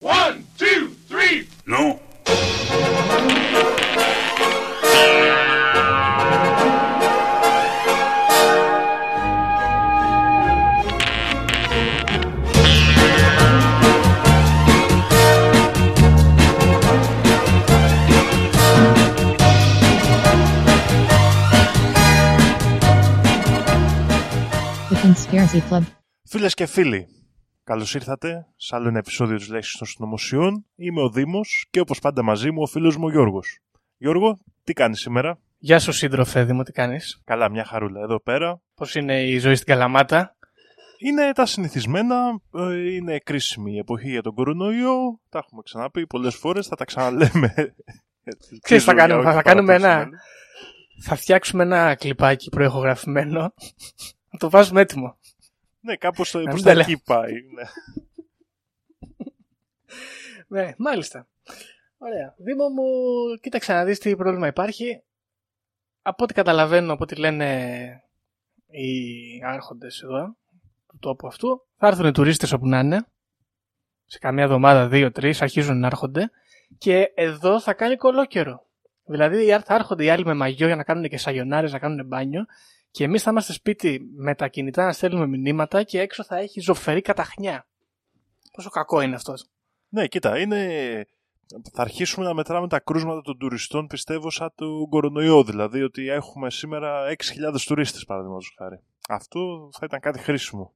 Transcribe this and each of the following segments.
One, two, three. Non. The Conspiracy Club. Φίλε και φίλοι, καλώς ήρθατε σε άλλο ένα επεισόδιο της Λέξης των Συνωμοσιών. Είμαι ο Δήμος και όπως πάντα μαζί μου ο φίλος μου ο Γιώργος. Γιώργο, τι κάνεις σήμερα; Γεια σου σύντροφε Δήμο, τι κάνεις; Καλά, μια χαρούλα εδώ πέρα. Πώς είναι η ζωή στην Καλαμάτα; Είναι τα συνηθισμένα, ε, είναι κρίσιμη η εποχή για τον κορονοϊό. Τα έχουμε ξαναπεί πολλές φορές, θα τα ξαναλέμε. Ξέρεις, θα Ελπίζω κάνουμε- για θα όχι κάνουμε πάρα ένα- πολύ. Θα φτιάξουμε ένα κλιπάκι προεχογραφημένο. Να το βάζουμε έτοιμο. Ναι, κάπως μην προς τα τα λέω. εκεί πάει. Ναι. Ναι, μάλιστα. Ωραία. Δήμο μου, κοίταξε να δεις τι πρόβλημα υπάρχει. Από ό,τι καταλαβαίνω, από ό,τι λένε οι άρχοντες εδώ, του τόπου αυτού, θα έρθουν οι τουρίστες όπου να είναι. Σε καμία εβδομάδα, δύο, τρεις, αρχίζουν να έρχονται. Και εδώ θα κάνει κολόκαιρο. Δηλαδή θα έρχονται οι άλλοι με μαγιό για να κάνουν και σαγιονάρες, να κάνουν μπάνιο. Και εμείς θα είμαστε σπίτι με τα κινητά να στέλνουμε μηνύματα και έξω θα έχει ζωφερή καταχνιά. Πόσο κακό είναι αυτός. ναι, κοίτα, είναι. Θα αρχίσουμε να μετράμε τα κρούσματα των τουριστών, πιστεύω, σαν του κορονοϊό. Δηλαδή ότι έχουμε σήμερα 6.000 τουρίστες, παραδείγματος χάρη. Αυτό θα ήταν κάτι χρήσιμο.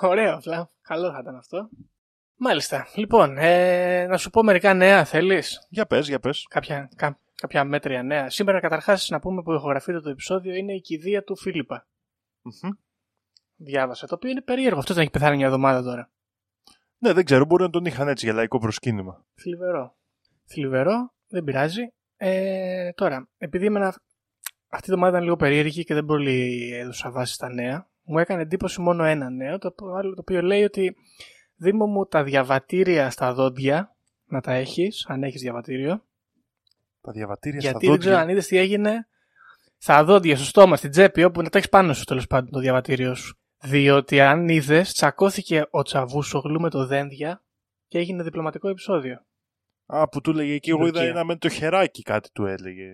Ωραίο, απλά. Καλό θα ήταν αυτό. Μάλιστα. Λοιπόν, ε, να σου πω μερικά νέα, θέλεις; Για πες, για πες. Κάποια, κα, κάποια μέτρια νέα. Σήμερα, καταρχάς, να πούμε που ηχογραφείται το επεισόδιο είναι η κηδεία του Φίλιππα. Μμμ. Διάβασα. Το οποίο είναι περίεργο. Αυτό δεν έχει πεθάνει μια εβδομάδα τώρα. Ναι, δεν ξέρω, μπορεί να τον είχαν έτσι για λαϊκό προσκύνημα. Θλιβερό. Θλιβερό, δεν πειράζει. Ε, τώρα, επειδή ήμουν αυ- αυτή η εβδομάδα ήταν λίγο περίεργη και δεν πολύ έδωσα βάση στα νέα, μου έκανε εντύπωση μόνο ένα νέο, το, οποίο- άλλο το οποίο λέει ότι Δήμο μου τα διαβατήρια στα δόντια να τα έχεις, αν έχεις διαβατήριο, Τα διαβατήρια γιατί στα δεν ξέρω δόντια. αν είδες τι έγινε στα δόντια, στο στόμα, στην τσέπη, όπου να τα έχεις πάνω σου τέλος πάντων το διαβατήριο σου. Διότι αν είδες, τσακώθηκε ο Τσαβούσογλου με το δένδια και έγινε διπλωματικό επεισόδιο. Α, που του έλεγε εκεί, εγώ είδα Τουρκία. ένα με το χεράκι κάτι του έλεγε.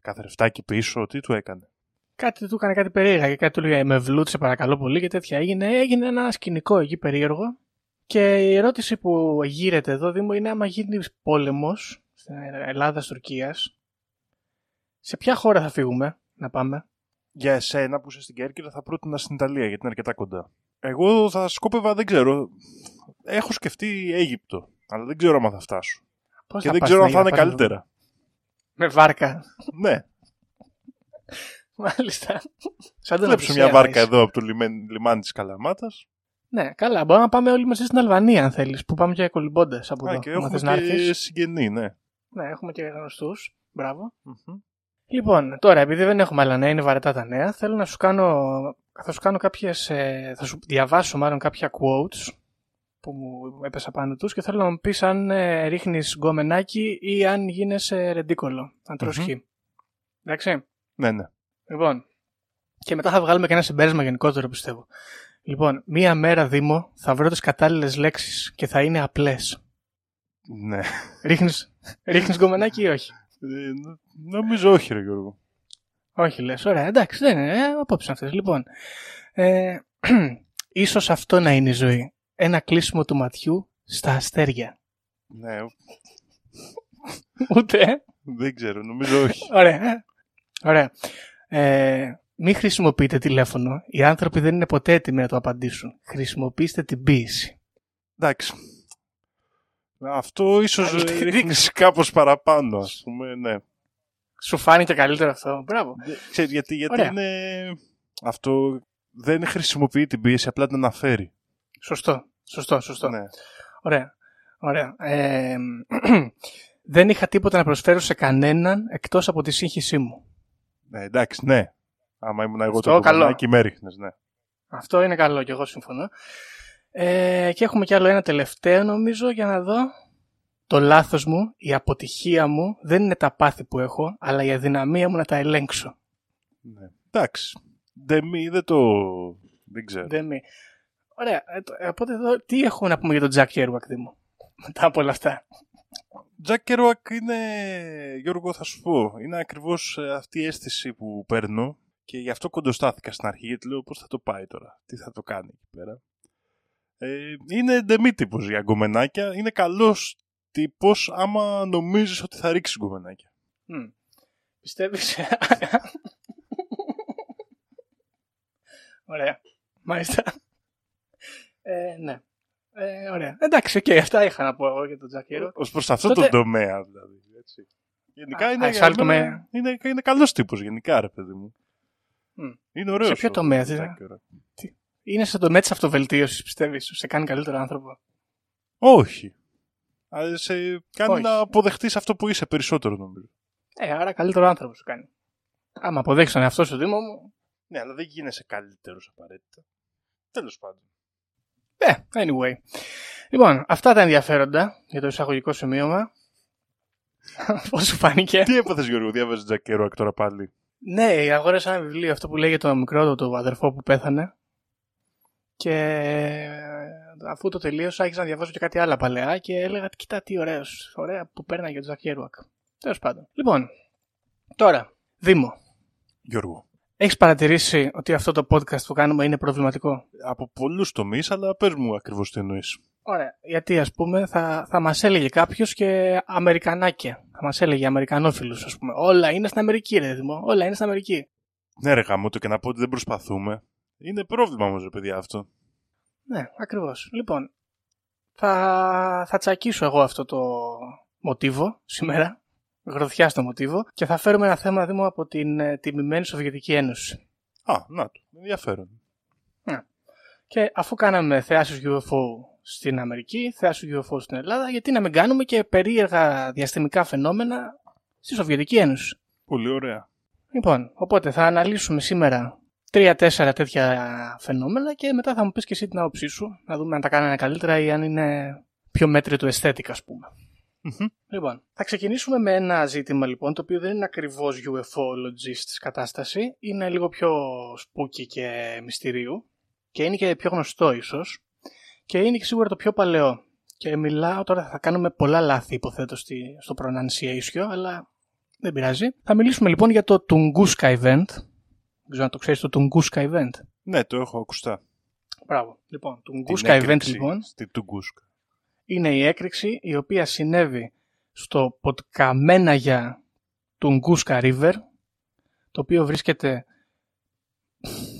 Καθρεφτάκι πίσω, τι του έκανε. κάτι του έκανε κάτι περίεργα και κάτι του έλεγε με βλούτσε παρακαλώ πολύ και τέτοια έγινε. Έγινε ένα σκηνικό εκεί περίεργο. Και η ερώτηση που γύρεται εδώ, Δήμο, είναι άμα γίνει πόλεμος στην Ελλάδα-Τουρκίας, σε ποια χώρα θα φύγουμε να πάμε; Για εσένα που είσαι στην Κέρκυρα θα πρότεινα στην Ιταλία γιατί είναι αρκετά κοντά. Εγώ θα σκόπευα, δεν ξέρω. Έχω σκεφτεί Αίγυπτο, αλλά δεν ξέρω αν θα φτάσω. Πώς και θα δεν πας ξέρω αν στην θα είναι Αίγυπτο, πας καλύτερα. Με βάρκα. ναι, Μάλιστα. Σαν τον βλέψω Οδυσσέα μια θα βάρκα είσαι. εδώ από το λιμάνι, λιμάνι της Καλαμάτας. Ναι, καλά. Μπορούμε να πάμε όλοι μαζί στην Αλβανία αν θέλεις, που πάμε και κολυμπώντας από Α, εδώ. και άμα έχουμε θες να και έρθεις. συγγενή, ναι. Ναι, έχουμε και γνωστούς. Μπράβο. Μμμ. Λοιπόν, τώρα, επειδή δεν έχουμε άλλα νέα, είναι βαρετά τα νέα, θέλω να σου κάνω, θα σου κάνω κάποιες, ε, θα σου διαβάσω μάλλον κάποια quotes που μου έπεσα πάνω τους και θέλω να μου πεις αν ε, ρίχνεις γκομενάκι ή αν γίνεσαι ρεντίκολο, αν τρως Μμμ. χ. Εντάξει. Ναι, ναι. Λοιπόν, και μετά θα βγάλουμε και ένα συμπέρασμα γενικότερο πιστεύω. Λοιπόν, μία μέρα Δήμο θα βρω τις κατάλληλες λέξεις και θα είναι απλές. Ναι. Ρίχνεις, ρίχνεις γκομενάκι ή όχι; Ε, νο- νομίζω όχι, ρε Γιώργο. Όχι λες, ωραία, εντάξει, δεν είναι, ε, απόψε αυτές. Λοιπόν, ε, ίσως αυτό να είναι η ζωή. Ένα κλείσιμο του ματιού στα αστέρια. Ναι, Ούτε, ε. δεν ξέρω, νομίζω όχι. ωραία. ε. Ωραία. Ε, μην χρησιμοποιείτε τηλέφωνο. Οι άνθρωποι δεν είναι ποτέ έτοιμοι να το απαντήσουν. Χρησιμοποιήστε την ποίηση. Εντάξει. Αυτό ίσως Αλήθεια, ρίχνεις κάπως παραπάνω, ας πούμε, ναι. Σου φάνηκε καλύτερο αυτό. Μπράβο. Δε- Ξέρεις, γιατί, γιατί Ωραία. είναι... Αυτό δεν χρησιμοποιεί την πίεση, απλά την αναφέρει. Σωστό. Σωστό, σωστό. Ναι. Ωραία. Ωραία. Ε, δεν είχα τίποτα να προσφέρω σε κανέναν εκτός από τη σύγχυσή μου. ναι, εντάξει, ναι. Άμα ήμουν εγώ Αυτό το καλό. κομμενάκι, με ρίχνες, ναι. Αυτό είναι καλό και εγώ συμφωνώ. Ε, και έχουμε κι άλλο ένα τελευταίο νομίζω για να δω. Το λάθος μου, η αποτυχία μου δεν είναι τα πάθη που έχω, αλλά η αδυναμία μου να τα ελέγξω. ναι. Εντάξει. Δεν, μη- δεν το... Δεν ξέρω. Δεν μη... Ωραία. Ε, το- ε, οπότε εδώ τι έχουμε να πούμε για τον Jack Kerouac, Δήμο. μετά από όλα αυτά; Jack Kerouac είναι, Γιώργο θα σου πω, είναι ακριβώς ε, αυτή η αίσθηση που παίρνω και γι' αυτό κοντοστάθηκα στην αρχή γιατί λέω πώς θα το πάει τώρα, τι θα το κάνει εκεί πέρα. Ε, είναι ντεμή τύπος για γκομενάκια, είναι καλός τύπος άμα νομίζεις ότι θα ρίξεις γκομενάκια. Μμ. Πιστεύεις... ωραία. Μάλιστα. Ε, ναι. Ε, ωραία. Εντάξει, οκ, αυτά είχα να πω εγώ για τον Τζακέρο. Ως προς αυτό Τότε- το τομέα δηλαδή. Έτσι. Γενικά Α, είναι, α, σε άλλο για μένα- τομέα. είναι, είναι καλός τύπος γενικά ρε παιδί μου. Μμ. Είναι ωραίος. Σε ποιο ο τομέα, Jack τι- Kerouac. Είναι σε τομέα τη αυτοβελτίωσης, πιστεύεις. Σε κάνει καλύτερο άνθρωπο; Όχι. Αλλά σε κάνει Όχι. να αποδεχτείς αυτό που είσαι περισσότερο νομίζω. Ε, άρα καλύτερο άνθρωπος σου κάνει. Άμα αποδέχεις τον εαυτό σου, Δήμο μου. Ναι, αλλά δεν γίνεσαι καλύτερος απαραίτητα. Τέλος πάντων. Ε, anyway. Λοιπόν, αυτά τα ενδιαφέροντα για το εισαγωγικό σημείωμα. Πώς σου φάνηκε; Τι έπαθες Γιώργο, διάβαζες Jack Kerouac τώρα πάλι; Ναι, αγόρασα ένα βιβλίο αυτό που λέει για το μικρό του αδερφό που πέθανε. Και ε, αφού το τελείωσα, άρχισα να διαβάζω και κάτι άλλα παλαιά και έλεγα: Κοίτα τι ωραίος, ωραία που πέρναγε ο Τζακ Κέρουακ. Τέλος πάντων. Λοιπόν, τώρα, Δήμο, Γιώργο. έχεις παρατηρήσει ότι αυτό το podcast που κάνουμε είναι προβληματικό; Από πολλούς τομείς, αλλά πες μου ακριβώς τι εννοείς. Ωραία. Γιατί ας πούμε θα, θα μας έλεγε κάποιος και Αμερικανάκια. Θα μας έλεγε Αμερικανόφιλους, ας πούμε. Όλα είναι στην Αμερική, ρε Δήμο. Όλα είναι στην Αμερική. Ναι ρε γάμο, το και να πω ότι δεν προσπαθούμε. Είναι πρόβλημα όμως ρε παιδιά αυτό. Ναι, ακριβώς. Λοιπόν, θα, θα τσακίσω εγώ αυτό το μοτίβο σήμερα, γροθιά στο μοτίβο, και θα φέρουμε ένα θέμα δήμο από την ε, τιμημένη Σοβιετική Ένωση. Α, να το. Ενδιαφέρον. Και αφού κάναμε θεάσεις UFO στην Αμερική, θεάσεις UFO στην Ελλάδα, γιατί να μην κάνουμε και περίεργα διαστημικά φαινόμενα στη Σοβιετική Ένωση. Πολύ ωραία. Λοιπόν, οπότε θα αναλύσουμε σήμερα τρία-τέσσερα τέτοια φαινόμενα και μετά θα μου πεις και εσύ την άποψή σου, να δούμε αν τα κάνανε καλύτερα ή αν είναι πιο μέτριο του αισθέτικα, ας πούμε. Μμμ. Λοιπόν, θα ξεκινήσουμε με ένα ζήτημα λοιπόν, το οποίο δεν είναι ακριβώς UFO-logist κατάσταση, είναι λίγο πιο spooky και μυστηρίου και είναι και πιο γνωστό ίσως και είναι και σίγουρα το πιο παλαιό. Και μιλάω τώρα, θα κάνουμε πολλά λάθη υποθέτω στη, στο pronunciation, αλλά δεν πειράζει. Θα μιλήσουμε λοιπόν για το Tunguska Event. Δεν ξέρω αν το ξέρεις το Tunguska Event. Ναι, το έχω ακουστά. Μπράβο. Λοιπόν, Την Tunguska Event έκρηξη λοιπόν Στη Τουγκούσκα. είναι η έκρηξη η οποία συνέβη στο Ποτκαμέναγια Tunguska River το οποίο βρίσκεται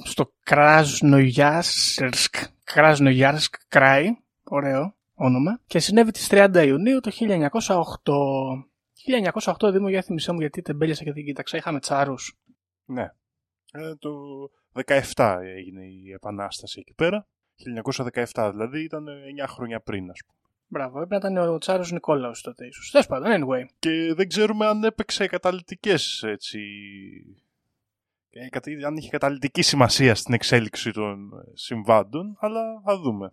στο Κράσνοϊάρσκ Κράσνοϊάρσκ Κράι ωραίο όνομα και συνέβη τις 30 Ιουνίου το 1908 1908 Δήμο για θυμισέ μου γιατί τεμπέλιασα και δεν κοίταξα είχαμε τσάρους Ναι. Ε, το 17 έγινε η Επανάσταση εκεί πέρα. 1917 δηλαδή ήταν 9 χρόνια πριν ας πούμε. Μπράβο, έπρεπε να ήταν ο Τσάρος Νικόλαος τότε ίσως. Τέλος πάντων, anyway. Και δεν ξέρουμε αν έπαιξε καταλητικές έτσι... ε, κατα- Αν είχε καταλητική σημασία στην εξέλιξη των ε, συμβάντων, αλλά θα δούμε.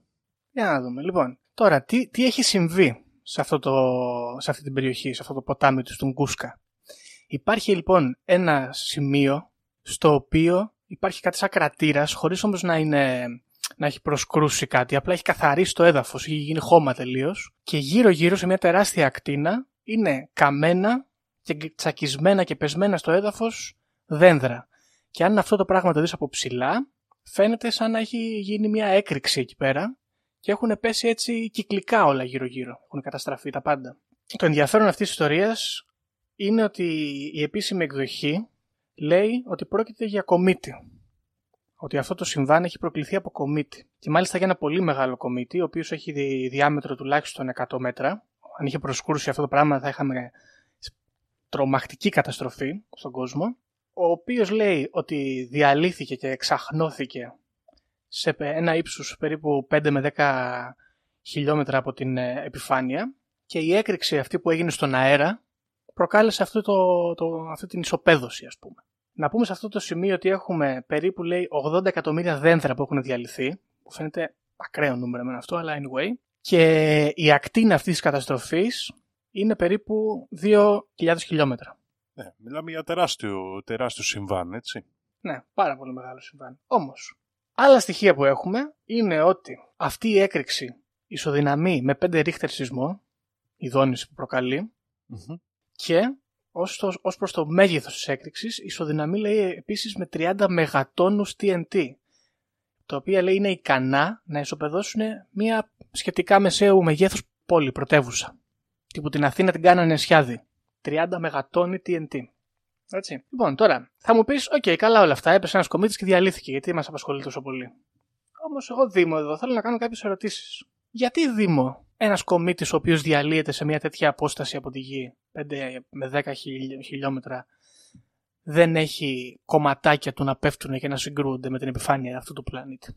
Για να δούμε. Λοιπόν, τώρα, τι, τι έχει συμβεί σε, αυτό το, σε αυτή την περιοχή, σε αυτό το ποτάμι του Στουνγκούσκα. Υπάρχει λοιπόν ένα σημείο στο οποίο υπάρχει κάτι σαν κρατήρας, χωρίς όμως να, είναι, να έχει προσκρούσει κάτι, απλά έχει καθαρίσει το έδαφος, έχει γίνει χώμα τελείως. και γύρω-γύρω σε μια τεράστια ακτίνα είναι καμένα και τσακισμένα και πεσμένα στο έδαφος δένδρα. Και αν αυτό το πράγμα το δεις από ψηλά, φαίνεται σαν να έχει γίνει μια έκρηξη εκεί πέρα και έχουν πέσει έτσι κυκλικά όλα γύρω-γύρω. Έχουν καταστραφεί τα πάντα. Το ενδιαφέρον αυτής της ιστορίας είναι ότι η επίσημη εκδοχή λέει ότι πρόκειται για κομίτη. Ότι αυτό το συμβάν έχει προκληθεί από κομίτη. Και μάλιστα για ένα πολύ μεγάλο κομίτη, ο οποίος έχει δι- διάμετρο τουλάχιστον 100 μέτρα. Αν είχε προσκούρσει αυτό το πράγμα θα είχαμε τρομακτική καταστροφή στον κόσμο. Ο οποίος λέει ότι διαλύθηκε και εξαχνώθηκε σε πε- ένα ύψος περίπου 5 με 10 χιλιόμετρα από την ε, επιφάνεια και η έκρηξη αυτή που έγινε στον αέρα προκάλεσε αυτό το, το, αυτή την ισοπαίδωση ας πούμε. Να πούμε σε αυτό το σημείο ότι έχουμε περίπου λέει 80 εκατομμύρια δέντρα που έχουν διαλυθεί που φαίνεται ακραίο νούμερο με αυτό αλλά anyway και η ακτίνα αυτής της καταστροφής είναι περίπου 2.000 χιλιόμετρα. Ναι, μιλάμε για τεράστιο, τεράστιο συμβάν, έτσι. Ναι, πάρα πολύ μεγάλο συμβάν. Όμως, άλλα στοιχεία που έχουμε είναι ότι αυτή η έκρηξη ισοδυναμεί με 5 ρίχτερ σεισμό, η δόνηση που προκαλεί, Μμμ. Και ως, το, ως προς το μέγεθος της έκρηξης ισοδυναμεί λέει επίσης με 30 μεγατόνους TNT τα οποία λέει είναι ικανά να ισοπεδώσουν μια σχετικά μεσαίου μεγέθους πόλη, πρωτεύουσα. Τύπου την Αθήνα την κάνανε σιάδι. 30 μεγατόνι TNT. Έτσι. Λοιπόν, τώρα θα μου πεις: Οκ, καλά όλα αυτά. Έπεσε ένας κομήτης και διαλύθηκε. Γιατί μας απασχολεί τόσο πολύ. Όμως, εγώ Δήμο εδώ θέλω να κάνω κάποιες ερωτήσεις. Γιατί Δήμο; Ένας κομίτης ο οποίος διαλύεται σε μια τέτοια απόσταση από τη γη, 5 με 10 χιλι- χιλιόμετρα, δεν έχει κομματάκια του να πέφτουν και να συγκρούονται με την επιφάνεια αυτού του πλανήτη.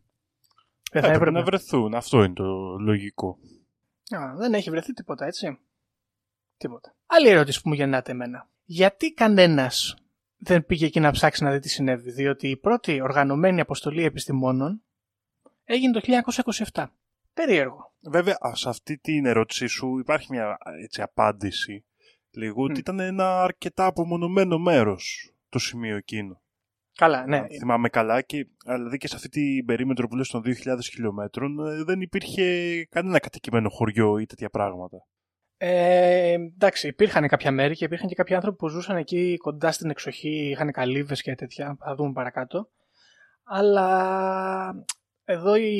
Δεν θα Έπρεπε έπρεπε. να βρεθούν. Αυτό είναι το λογικό. Α, δεν έχει βρεθεί τίποτα, έτσι. Τίποτα. Άλλη ερώτηση που μου γεννάται εμένα. Γιατί κανένας δεν πήγε εκεί να ψάξει να δει τι συνέβη, διότι η πρώτη οργανωμένη αποστολή επιστημόνων έγινε το 1927. Περίεργο. Βέβαια, α, σε αυτή την ερώτησή σου υπάρχει μια έτσι, απάντηση. Λίγο ότι Μμ. ήταν ένα αρκετά απομονωμένο μέρος το σημείο εκείνο. Καλά, ναι. Αν θυμάμαι καλά και δηλαδή και σε αυτή την περίμετρο που λες των 2.000 χιλιόμετρων ε, δεν υπήρχε κανένα κατοικημένο χωριό ή τέτοια πράγματα. Ε, εντάξει, υπήρχαν κάποια μέρη και υπήρχαν και κάποιοι άνθρωποι που ζούσαν εκεί κοντά στην εξοχή, είχαν καλύβες και τέτοια, θα δούμε παρακάτω. Αλλά εδώ η,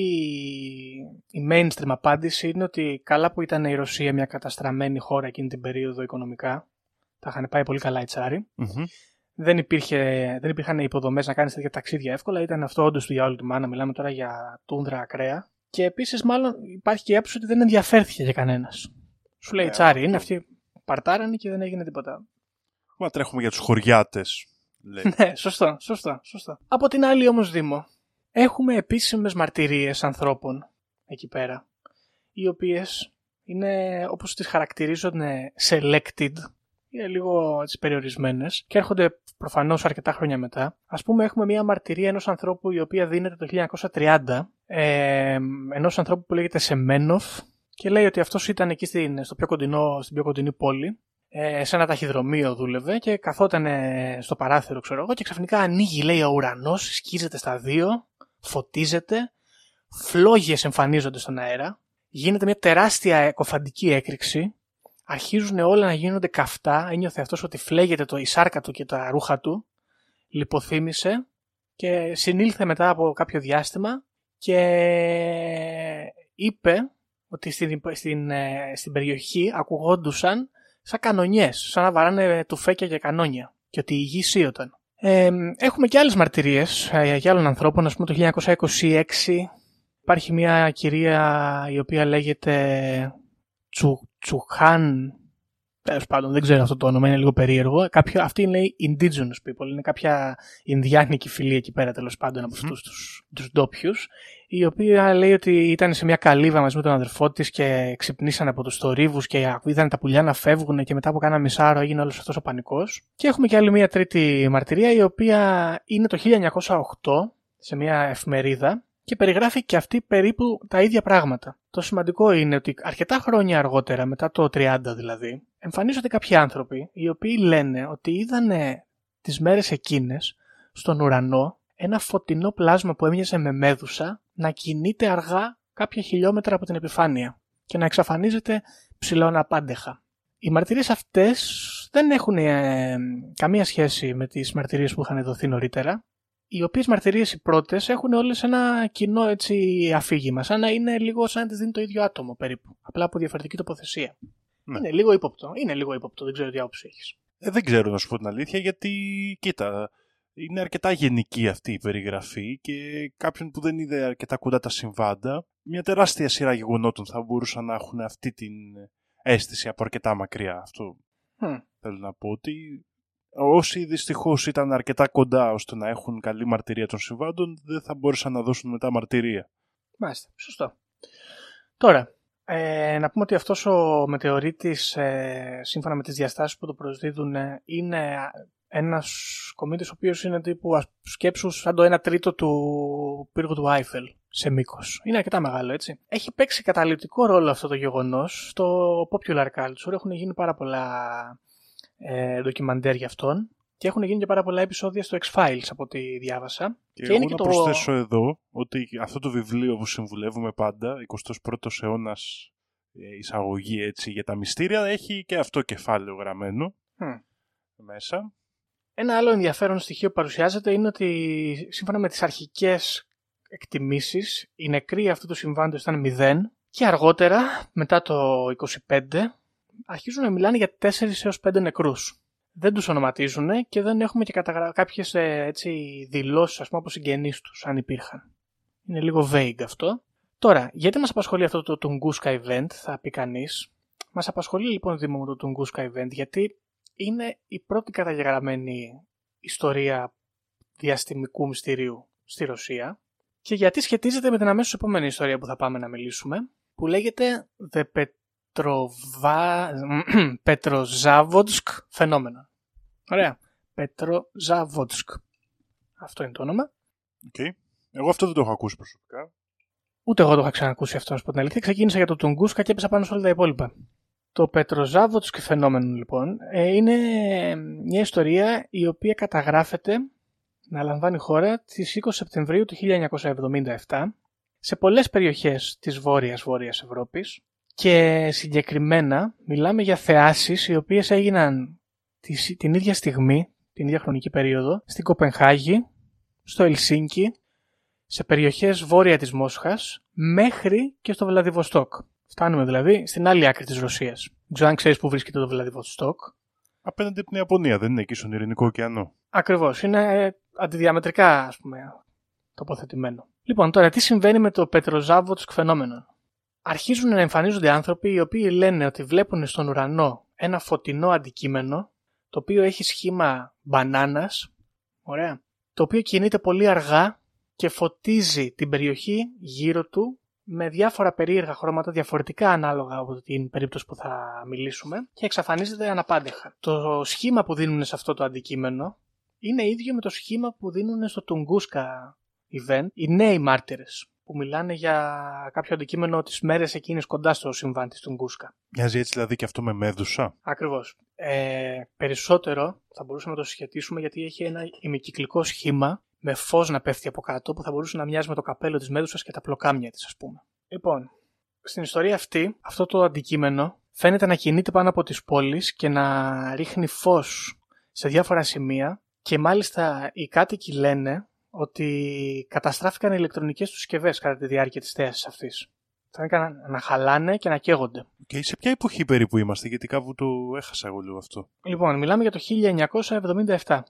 η mainstream απάντηση είναι ότι καλά που ήταν η Ρωσία μια καταστραμμένη χώρα εκείνη την περίοδο οικονομικά, τα είχαν πάει πολύ καλά οι τσάροι, Μμμ. δεν, υπήρχε, δεν υπήρχαν υποδομές να κάνεις τέτοια ταξίδια εύκολα. Ήταν αυτό όντως του διάολου τη μάνα. Μιλάμε τώρα για τούντρα ακραία. Και επίσης, μάλλον υπάρχει και η άποψη ότι δεν ενδιαφέρθηκε για κανένας. Σου λέει Ναι, τσάρι, αυτό. είναι αυτοί παρτάρανε και δεν έγινε τίποτα. Μα τρέχουμε για τους χωριάτες, λέει. Ναι, σωστό, σωστό, σωστό. Από την άλλη όμως, Δήμο, έχουμε επίσημες μαρτυρίες ανθρώπων εκεί πέρα, οι οποίες είναι, όπως τις χαρακτηρίζουν, selected, είναι λίγο έτσι, περιορισμένες και έρχονται προφανώς αρκετά χρόνια μετά. Ας πούμε έχουμε μια μαρτυρία ενός ανθρώπου η οποία δίνεται το 1930, ε, ενός ανθρώπου που λέγεται Σεμένοφ και λέει ότι αυτός ήταν εκεί στην, στο πιο κοντινό, στην πιο κοντινή πόλη. Ε, σε ένα ταχυδρομείο δούλευε και καθόταν ε, στο παράθυρο, ξέρω εγώ, και ξαφνικά ανοίγει, λέει, ο ουρανός, σκίζεται στα δύο, φωτίζεται, φλόγες εμφανίζονται στον αέρα, γίνεται μια τεράστια εκοφαντική έκρηξη, αρχίζουν όλα να γίνονται καυτά, ένιωθε αυτός ότι φλέγεται το η σάρκα του και τα ρούχα του, λιποθύμησε και συνήλθε μετά από κάποιο διάστημα και είπε ότι στην, στην, ε, στην περιοχή ακουγόντουσαν σαν κανονιές, σαν να βαράνε τουφέκια για κανόνια και ότι η γη σύωταν. Ε, έχουμε και άλλες μαρτυρίες ε, για άλλων ανθρώπων, ας πούμε το 1926 υπάρχει μια κυρία η οποία λέγεται Τσου, Τσουχάν, τέλος πάντων δεν ξέρω αυτό το όνομα, είναι λίγο περίεργο. Κάποιο, αυτή είναι λέει, indigenous people, είναι κάποια Ινδιάνικη φυλή εκεί πέρα τέλος πάντων από Μμμ. αυτούς τους, τους ντόπιους, η οποία λέει ότι ήταν σε μια καλύβα μαζί με τον αδερφό της και ξυπνήσαν από τους θορύβους και είδαν τα πουλιά να φεύγουν και μετά από κάνα μισάρο έγινε όλος αυτός ο πανικός. Και έχουμε και άλλη μια τρίτη μαρτυρία η οποία είναι το 1908 σε μια εφημερίδα και περιγράφει και αυτή περίπου τα ίδια πράγματα. Το σημαντικό είναι ότι αρκετά χρόνια αργότερα, μετά το 30 δηλαδή, εμφανίζονται κάποιοι άνθρωποι οι οποίοι λένε ότι είδανε τις μέρες εκείνες στον ουρανό ένα φωτεινό πλάσμα που έμοιαζε με μέδουσα να κινείται αργά κάποια χιλιόμετρα από την επιφάνεια και να εξαφανίζεται ψηλών απάντεχα. Οι μαρτυρίες αυτές δεν έχουν ε, καμία σχέση με τις μαρτυρίες που είχαν δοθεί νωρίτερα οι οποίες μαρτυρίες οι πρώτες έχουν όλες ένα κοινό έτσι αφήγημα, σαν να είναι λίγο σαν να τις δίνει το ίδιο άτομο περίπου, απλά από διαφορετική τοποθεσία. Ναι. Είναι λίγο ύποπτο, είναι λίγο ύποπτο, δεν ξέρω τι άποψη έχεις. Ε, δεν ξέρω να σου πω την αλήθεια γιατί, κοίτα, είναι αρκετά γενική αυτή η περιγραφή και κάποιον που δεν είδε αρκετά κοντά τα συμβάντα, μια τεράστια σειρά γεγονότων θα μπορούσαν να έχουν αυτή την αίσθηση από αρκετά μακριά. Αυτό Hm. θέλω να πω ότι όσοι δυστυχώς ήταν αρκετά κοντά ώστε να έχουν καλή μαρτυρία των συμβάντων, δεν θα μπορούσαν να δώσουν μετά μαρτυρία. Μάλιστα, σωστό. Τώρα, ε, να πούμε ότι αυτός ο μετεωρίτης, ε, σύμφωνα με τις διαστάσεις που το προσδίδουν, ε, είναι ένας κομίτης ο οποίος είναι τύπου ας σκέψους σαν το 1 τρίτο του πύργου του Άιφελ σε μήκος. Είναι αρκετά μεγάλο, έτσι. Έχει παίξει καταληπτικό ρόλο αυτό το γεγονός στο popular culture. Έχουν γίνει πάρα πολλά ε, ντοκιμαντέρ για αυτόν. Και έχουν γίνει και πάρα πολλά επεισόδια στο X-Files από ό,τι διάβασα. Και, Και εγώ είναι να και το- προσθέσω εδώ ότι αυτό το βιβλίο που συμβουλεύουμε πάντα, 21ος αιώνας ε, εισαγωγή έτσι για τα μυστήρια, έχει και αυτό κεφάλαιο γραμμένο Μμ. μέσα. Ένα άλλο ενδιαφέρον στοιχείο που παρουσιάζεται είναι ότι σύμφωνα με τις αρχικές εκτιμήσεις οι νεκροί αυτού του συμβάντος ήταν 0 και αργότερα μετά το 25 αρχίζουν να μιλάνε για 4 έως 5 νεκρούς. Δεν τους ονοματίζουν και δεν έχουμε και καταγρα... κάποιες ε, έτσι, δηλώσεις ας πούμε από συγγενείς τους αν υπήρχαν. Είναι λίγο vague αυτό. Τώρα, γιατί μας απασχολεί αυτό το Tunguska event θα πει κανείς. Μας απασχολεί λοιπόν Δήμο μου το Tunguska event γιατί είναι η πρώτη καταγεγραμμένη ιστορία διαστημικού μυστηρίου στη Ρωσία και γιατί σχετίζεται με την αμέσως επόμενη ιστορία που θα πάμε να μιλήσουμε που λέγεται The Petrova... Petrozavodsk Phenomenon. Ωραία. Petrozavodsk. Αυτό είναι το όνομα. Okay. Εγώ αυτό δεν το έχω ακούσει προσωπικά. Ούτε εγώ το είχα ξανακούσει αυτό, να σου πω την αλήθεια. Ξεκίνησα για το Τουγκούσκα και έπεσα πάνω σε όλα τα υπόλοιπα. Το Πετροζάβοτσκ φαινόμενο, λοιπόν, ε, είναι μια ιστορία η οποία καταγράφεται να λαμβάνει χώρα τις 20 Σεπτεμβρίου του 1977 σε πολλές περιοχές της βόρειας-βόρειας Ευρώπης και συγκεκριμένα μιλάμε για θεάσεις οι οποίες έγιναν τη- την ίδια στιγμή, την ίδια χρονική περίοδο, στην Κοπενχάγη, στο Ελσίνκι, σε περιοχές βόρεια της Μόσχας μέχρι και στο Βλαδιβοστόκ. Φτάνουμε δηλαδή στην άλλη άκρη της Ρωσίας. Δεν ξέρω αν ξέρεις που βρίσκεται το Βλαδιβοστόκ. Απέναντι από την Ιαπωνία, δεν είναι εκεί στον Ειρηνικό ωκεανό. Ακριβώς, είναι ε, αντιδιαμετρικά ας πούμε τοποθετημένο. Λοιπόν, τώρα τι συμβαίνει με το Πετροζάβοτσκ φαινόμενο; Αρχίζουν να εμφανίζονται άνθρωποι οι οποίοι λένε ότι βλέπουν στον ουρανό ένα φωτεινό αντικείμενο το οποίο έχει σχήμα μπανάνας, ωραία, το οποίο κινείται πολύ αργά και φωτίζει την περιοχή γύρω του με διάφορα περίεργα χρώματα διαφορετικά ανάλογα από την περίπτωση που θα μιλήσουμε και εξαφανίζεται αναπάντεχα. Το σχήμα που δίνουν σε αυτό το αντικείμενο είναι ίδιο με το σχήμα που δίνουν στο Τουγκούσκα event οι νέοι μάρτυρες που μιλάνε για κάποιο αντικείμενο τις μέρες εκείνες κοντά στο συμβάν της Τουγκούσκα. Μοιάζει έτσι δηλαδή και αυτό με μέδουσα; Ακριβώς. Ε, περισσότερο θα μπορούσαμε να το συσχετίσουμε γιατί έχει ένα ημικυκλικό σχήμα με φως να πέφτει από κάτω που θα μπορούσε να μοιάζει με το καπέλο της μέδουσας και τα πλοκάμια της ας πούμε. Λοιπόν, στην ιστορία αυτή αυτό το αντικείμενο φαίνεται να κινείται πάνω από τις πόλεις και να ρίχνει φως σε διάφορα σημεία και μάλιστα οι κάτοικοι λένε ότι καταστράφηκαν οι ηλεκτρονικές τους συσκευές κατά τη διάρκεια της θέασης αυτής. Θα να, να χαλάνε και να καίγονται. Και σε ποια εποχή περίπου είμαστε, γιατί κάπου το έχασα εγώ λίγο αυτό. Λοιπόν, μιλάμε για το 1977.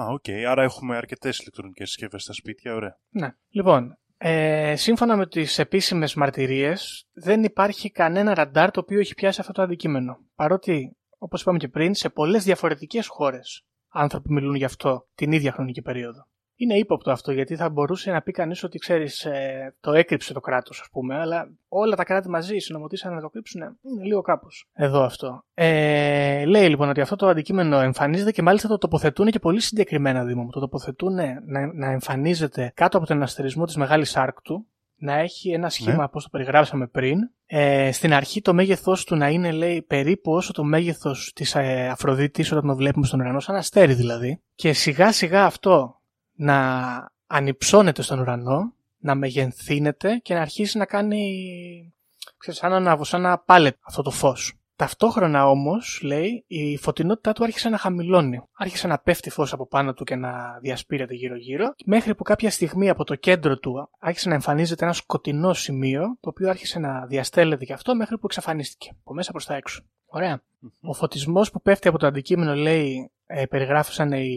Α, οκ. Άρα έχουμε αρκετές ηλεκτρονικές συσκευές στα σπίτια, ωραία. Ναι. Λοιπόν, ε, σύμφωνα με τις επίσημες μαρτυρίες, δεν υπάρχει κανένα ραντάρ το οποίο έχει πιάσει αυτό το αντικείμενο. Παρότι, όπως είπαμε και πριν, σε πολλές διαφορετικές χώρες άνθρωποι μιλούν γι' αυτό την ίδια χρονική περίοδο. Είναι ύποπτο αυτό γιατί θα μπορούσε να πει κανείς ότι ξέρεις ε, το έκρυψε το κράτος ας πούμε αλλά όλα τα κράτη μαζί συνωμοτήσαν να το κρύψουν είναι λίγο κάπως εδώ αυτό. Ε, λέει λοιπόν ότι αυτό το αντικείμενο εμφανίζεται και μάλιστα το τοποθετούν και πολύ συγκεκριμένα Δήμο μου. Το τοποθετούν να, να εμφανίζεται κάτω από τον αστερισμό της Μεγάλης Άρκτου να έχει ένα σχήμα, Ναι. όπως το περιγράψαμε πριν. Ε, στην αρχή το μέγεθός του να είναι, λέει, περίπου όσο το μέγεθος της ε, Αφροδίτης όταν το βλέπουμε στον ουρανό, σαν αστέρι δηλαδή. Και σιγά σιγά αυτό να ανυψώνεται στον ουρανό, να μεγενθύνεται και να αρχίσει να κάνει, ξέρεις, σαν να, σαν να πάλε αυτό το φως. Ταυτόχρονα όμως, λέει, η φωτεινότητά του άρχισε να χαμηλώνει. Άρχισε να πέφτει φως από πάνω του και να διασπείρεται γύρω-γύρω, μέχρι που κάποια στιγμή από το κέντρο του άρχισε να εμφανίζεται ένα σκοτεινό σημείο, το οποίο άρχισε να διαστέλλεται και αυτό μέχρι που εξαφανίστηκε, από μέσα προς τα έξω. Ωραία. Ο φωτισμός που πέφτει από το αντικείμενο, λέει, ε, περιγράφησαν οι,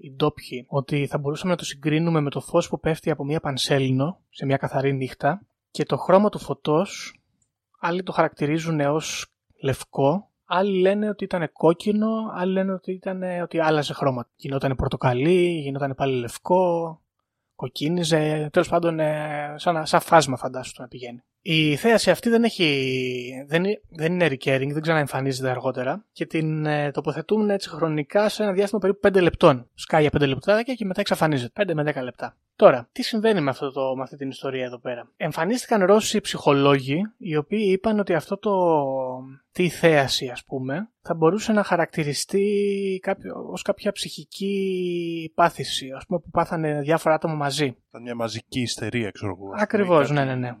οι ντόπιοι, ότι θα μπορούσαμε να το συγκρίνουμε με το φως που πέφτει από μια πανσέλινο σε μια καθαρή νύχτα και το χρώμα του φωτός, άλλοι το χαρακτηρίζουν ως λευκό, άλλοι λένε ότι ήταν κόκκινο, άλλοι λένε ότι, ήταν, ότι άλλαζε χρώμα. Γινόταν πορτοκαλί, γινόταν πάλι λευκό, κοκκίνιζε, τέλος πάντων ε, σαν, σαν φάσμα φαντάσου το να πηγαίνει. Η θέαση αυτή δεν, έχει, δεν, είναι- δεν είναι recurring, δεν ξαναεμφανίζεται αργότερα και την ε, τοποθετούν έτσι χρονικά σε ένα διάστημα περίπου 5 λεπτών. Σκάει για 5 λεπτά και μετά εξαφανίζεται. 5 με 10 λεπτά. Τώρα, τι συμβαίνει με, αυτό το, με αυτή την ιστορία εδώ πέρα; Εμφανίστηκαν Ρώσοι ψυχολόγοι, οι οποίοι είπαν ότι αυτό το. τι θέαση, ας πούμε, θα μπορούσε να χαρακτηριστεί κάποιο, ως κάποια ψυχική πάθηση, ας πούμε, που πάθανε διάφορα άτομα μαζί. Ήταν μια μαζική ιστερία, ξέρω εγώ. Ακριβώς, ναι, ναι, ναι.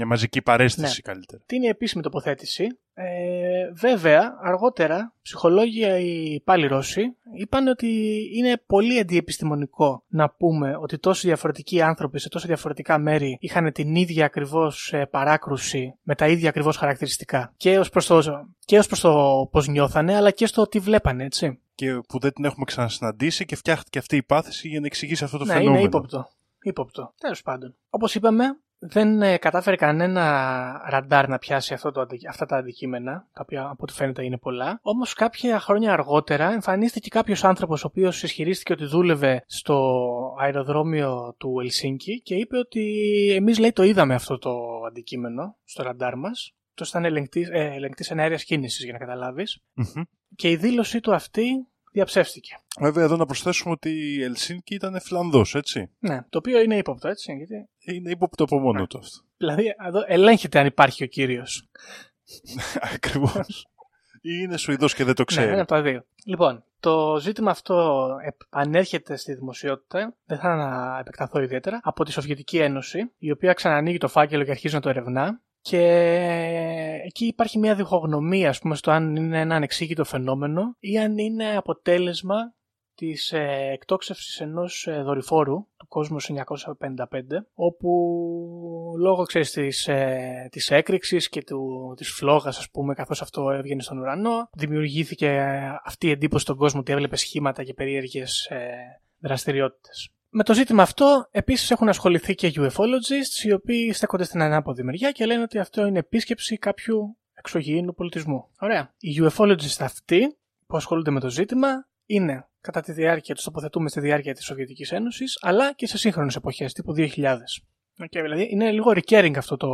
Μια μαζική παρέστηση καλύτερα. Τι είναι η επίσημη τοποθέτηση. Ε, βέβαια, αργότερα, ψυχολόγια οι πάλι Ρώσοι είπαν ότι είναι πολύ αντιεπιστημονικό να πούμε ότι τόσοι διαφορετικοί άνθρωποι σε τόσο διαφορετικά μέρη είχαν την ίδια ακριβώς ε, παράκρουση με τα ίδια ακριβώς χαρακτηριστικά. Και ως προς το, και ως προς το πώς νιώθανε, αλλά και στο τι βλέπανε, έτσι. Και που δεν την έχουμε ξανασυναντήσει και φτιάχτηκε αυτή η πάθηση για να εξηγήσει αυτό το ναι, φαινόμενο. είναι ύποπτο. Ύποπτο. Τέλος πάντων. Όπως είπαμε, δεν ε, κατάφερε κανένα ραντάρ να πιάσει αυτό το, αντι- αυτά τα αντικείμενα, τα οποία από ό,τι φαίνεται είναι πολλά. Όμως κάποια χρόνια αργότερα εμφανίστηκε κάποιος άνθρωπος ο οποίος ισχυρίστηκε ότι δούλευε στο αεροδρόμιο του Ελσίνκη και είπε ότι εμείς λέει το είδαμε αυτό το αντικείμενο στο ραντάρ μας. Το ήταν ελεγκτής ε, ελεγκτής εναέρειας κίνησης για να καταλάβεις. Μμμ. Και η δήλωσή του αυτή διαψεύστηκε. Βέβαια, εδώ να προσθέσουμε ότι η Ελσίνκη ήταν Φλανδό, έτσι. Ναι, το οποίο είναι ύποπτο έτσι, γιατί Είναι ύποπτο από μόνο του αυτό. Δηλαδή, εδώ ελέγχεται αν υπάρχει ο κύριος. Ακριβώς. Ή είναι Σουηδός και δεν το Ναι, ξέρει. ένα από τα δύο. Λοιπόν, το ζήτημα αυτό επανέρχεται στη δημοσιότητα, δεν θα να επεκταθώ ιδιαίτερα, από τη Σοβιετική Ένωση, η οποία ξανανοίγει το φάκελο και αρχίζει να το ερευνά. Και εκεί υπάρχει μια διχογνωμία, ας πούμε, στο αν είναι ένα ανεξήγητο φαινόμενο ή αν είναι αποτέλεσμα της ε, εκτόξευσης ενός ε, δορυφόρου του κόσμου 1955 όπου λόγω ξέρεις, της, ε, της έκρηξης και του, της φλόγας ας πούμε καθώς αυτό έβγαινε στον ουρανό δημιουργήθηκε ε, αυτή η εντύπωση στον κόσμο ότι έβλεπε σχήματα και περίεργες ε, δραστηριότητες. Με το ζήτημα αυτό επίσης έχουν ασχοληθεί και ufologists οι οποίοι στέκονται στην ανάποδη μεριά και λένε ότι αυτό είναι επίσκεψη κάποιου εξωγήινου πολιτισμού. Ωραία. Οι ufologists αυτοί που ασχολούνται με το ζήτημα είναι κατά τη διάρκεια, τους τοποθετούμε στη διάρκεια της Σοβιετικής Ένωσης, αλλά και σε σύγχρονες εποχές, τύπου 2000. Okay, δηλαδή είναι λίγο recurring αυτό το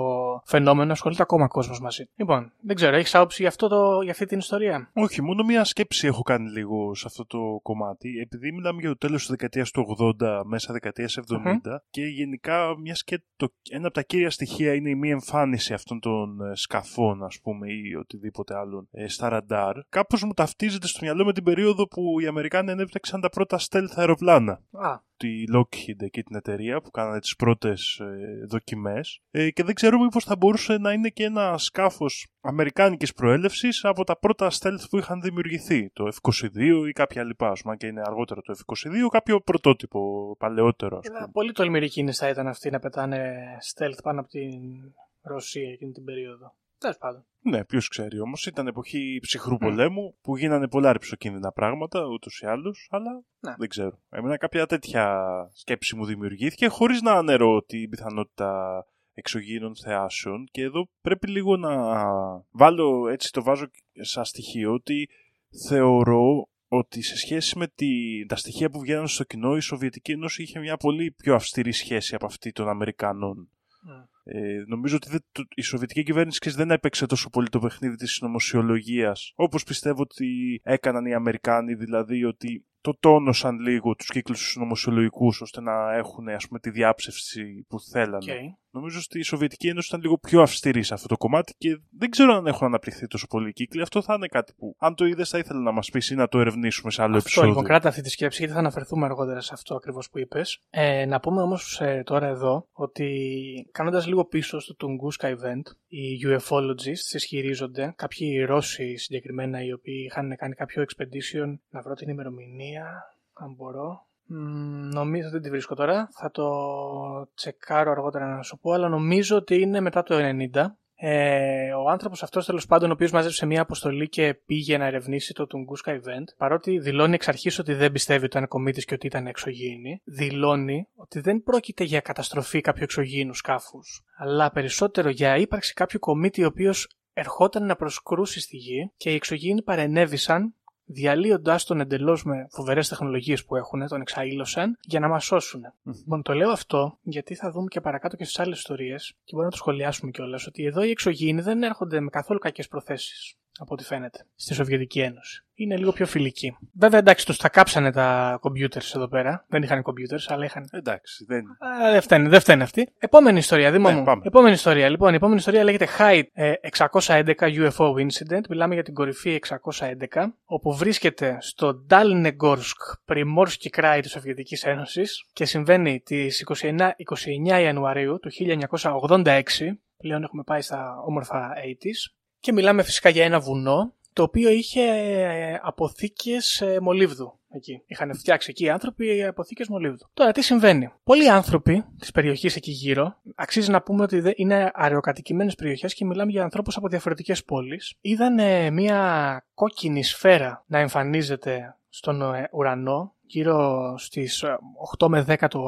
φαινόμενο, ασχολείται ακόμα κόσμος μαζί. Λοιπόν, δεν ξέρω, έχεις άποψη για, αυτό το, για αυτή την ιστορία; Όχι, μόνο μία σκέψη έχω κάνει λίγο σε αυτό το κομμάτι. Επειδή μιλάμε για το τέλος της δεκαετίας του 80, μέσα δεκαετίας 70 και γενικά μια και το, ένα από τα κύρια στοιχεία είναι η μη εμφάνιση αυτών των ε, σκαφών, ας πούμε, ή οτιδήποτε άλλο ε, στα ραντάρ. Κάπως μου ταυτίζεται στο μυαλό με την περίοδο που οι Αμερικάνοι ανέπτυξαν τα πρώτα stealth αεροπλάνα. Α, Τη Lockheed εκεί την εταιρεία που κάνανε τις πρώτες ε, δοκιμές ε, και δεν ξέρω μήπως θα μπορούσε να είναι και ένα σκάφος αμερικάνικης προέλευσης από τα πρώτα stealth που είχαν δημιουργηθεί το F-22 ή κάποια λοιπά ας πούμε και είναι αργότερο το F-22 κάποιο πρωτότυπο παλαιότερο ας είδα πούμε. πολύ τολμηρή κίνηση θα ήταν αυτή να πετάνε stealth πάνω από την Ρωσία εκείνη την περίοδο. Τέλος πάντων. Ναι, ποιος ξέρει όμως. Ήταν εποχή ψυχρού Μμ. πολέμου που γίνανε πολλά ρηψοκίνδυνα πράγματα ούτως ή άλλως, αλλά Ναι. δεν ξέρω. Εμένα κάποια τέτοια σκέψη μου δημιουργήθηκε χωρίς να ανερώ την πιθανότητα εξωγήινων θεάσεων και εδώ πρέπει λίγο να βάλω έτσι το βάζω σαν στοιχείο ότι θεωρώ ότι σε σχέση με τη, τα στοιχεία που βγαίνουν στο κοινό η Σοβιετική Ένωση είχε μια πολύ πιο αυστηρή σχέση από αυτή των Αμερικανών. Μμ. Ε, νομίζω ότι δεν, το, η Σοβιετική κυβέρνηση ξέρεις, δεν έπαιξε τόσο πολύ το παιχνίδι της συνωμοσιολογίας όπως πιστεύω ότι έκαναν οι Αμερικάνοι δηλαδή ότι το τόνωσαν λίγο τους κύκλους τους συνωμοσιολογικούς ώστε να έχουν ας πούμε τη διάψευση που θέλανε. Okay. Νομίζω ότι η Σοβιετική Ένωση ήταν λίγο πιο αυστηρή σε αυτό το κομμάτι και δεν ξέρω αν έχουν αναπτυχθεί τόσο πολύ οι κύκλοι. Αυτό θα είναι κάτι που, αν το είδες, θα ήθελα να μας πεις ή να το ερευνήσουμε σε άλλο Αυτό επεισόδιο. λοιπόν, κράτα αυτή τη σκέψη γιατί θα αναφερθούμε αργότερα σε αυτό ακριβώς που είπες. Ε, να πούμε όμως τώρα εδώ ότι κάνοντας λίγο πίσω στο Tunguska event, οι ufologists ισχυρίζονται, κάποιοι Ρώσοι συγκεκριμένα, οι οποίοι είχαν κάνει κάποιο expedition, να βρω την ημερομηνία, αν μπορώ. Μ, νομίζω δεν τη βρίσκω τώρα, θα το τσεκάρω αργότερα να σου πω, αλλά νομίζω ότι είναι μετά το 90. Ε, ο άνθρωπος αυτός τέλος πάντων, ο οποίος μάζεψε μια αποστολή και πήγε να ερευνήσει το Tunguska event, παρότι δηλώνει εξ αρχής ότι δεν πιστεύει ότι ήταν κομίτη και ότι ήταν εξωγήινη, δηλώνει ότι δεν πρόκειται για καταστροφή κάποιου εξωγήινου σκάφους, αλλά περισσότερο για ύπαρξη κάποιου κομίτη ο οποίος ερχόταν να προσκρούσει στη γη και οι εξωγήινοι παρενέβησαν διαλύοντάς τον εντελώς με φοβερές τεχνολογίες που έχουν, τον εξαήλωσαν για να μας σώσουν. Λοιπόν, το λέω αυτό γιατί θα δούμε και παρακάτω και στις άλλες ιστορίες και μπορούμε να το σχολιάσουμε κιόλας ότι εδώ οι εξωγήινοι δεν έρχονται με καθόλου κακές προθέσεις. Από ό,τι φαίνεται, στη Σοβιετική Ένωση. Είναι λίγο πιο φιλική. Βέβαια, εντάξει, τους τα κάψανε τα computers εδώ πέρα. Δεν είχαν computers, αλλά είχαν. Εντάξει, δεν. Α, δεν φταίνει, δεν φταίνει αυτή. Επόμενη ιστορία, Δήμο Ναι, μου. πάμε. Επόμενη ιστορία. Λοιπόν, η επόμενη ιστορία λέγεται High ε, 611 UFO Incident. Μιλάμε για την κορυφή 611, όπου βρίσκεται στο Dalnegorsk, Primorski Krai της Σοβιετικής Ένωσης και συμβαίνει τις 29, 29 Ιανουαρίου του 1986. Πλέον έχουμε πάει στα όμορφα 80s. Και μιλάμε φυσικά για ένα βουνό το οποίο είχε ε, αποθήκες ε, μολύβδου εκεί. Είχαν φτιάξει εκεί οι άνθρωποι αποθήκες μολύβδου. Τώρα τι συμβαίνει; Πολλοί άνθρωποι της περιοχής εκεί γύρω, αξίζει να πούμε ότι δεν- είναι αεροκατοικημένες περιοχές και μιλάμε για ανθρώπους από διαφορετικές πόλεις, είδαν ε, μια κόκκινη σφαίρα να εμφανίζεται στον ε, ουρανό γύρω στις ε, 8 με 10 το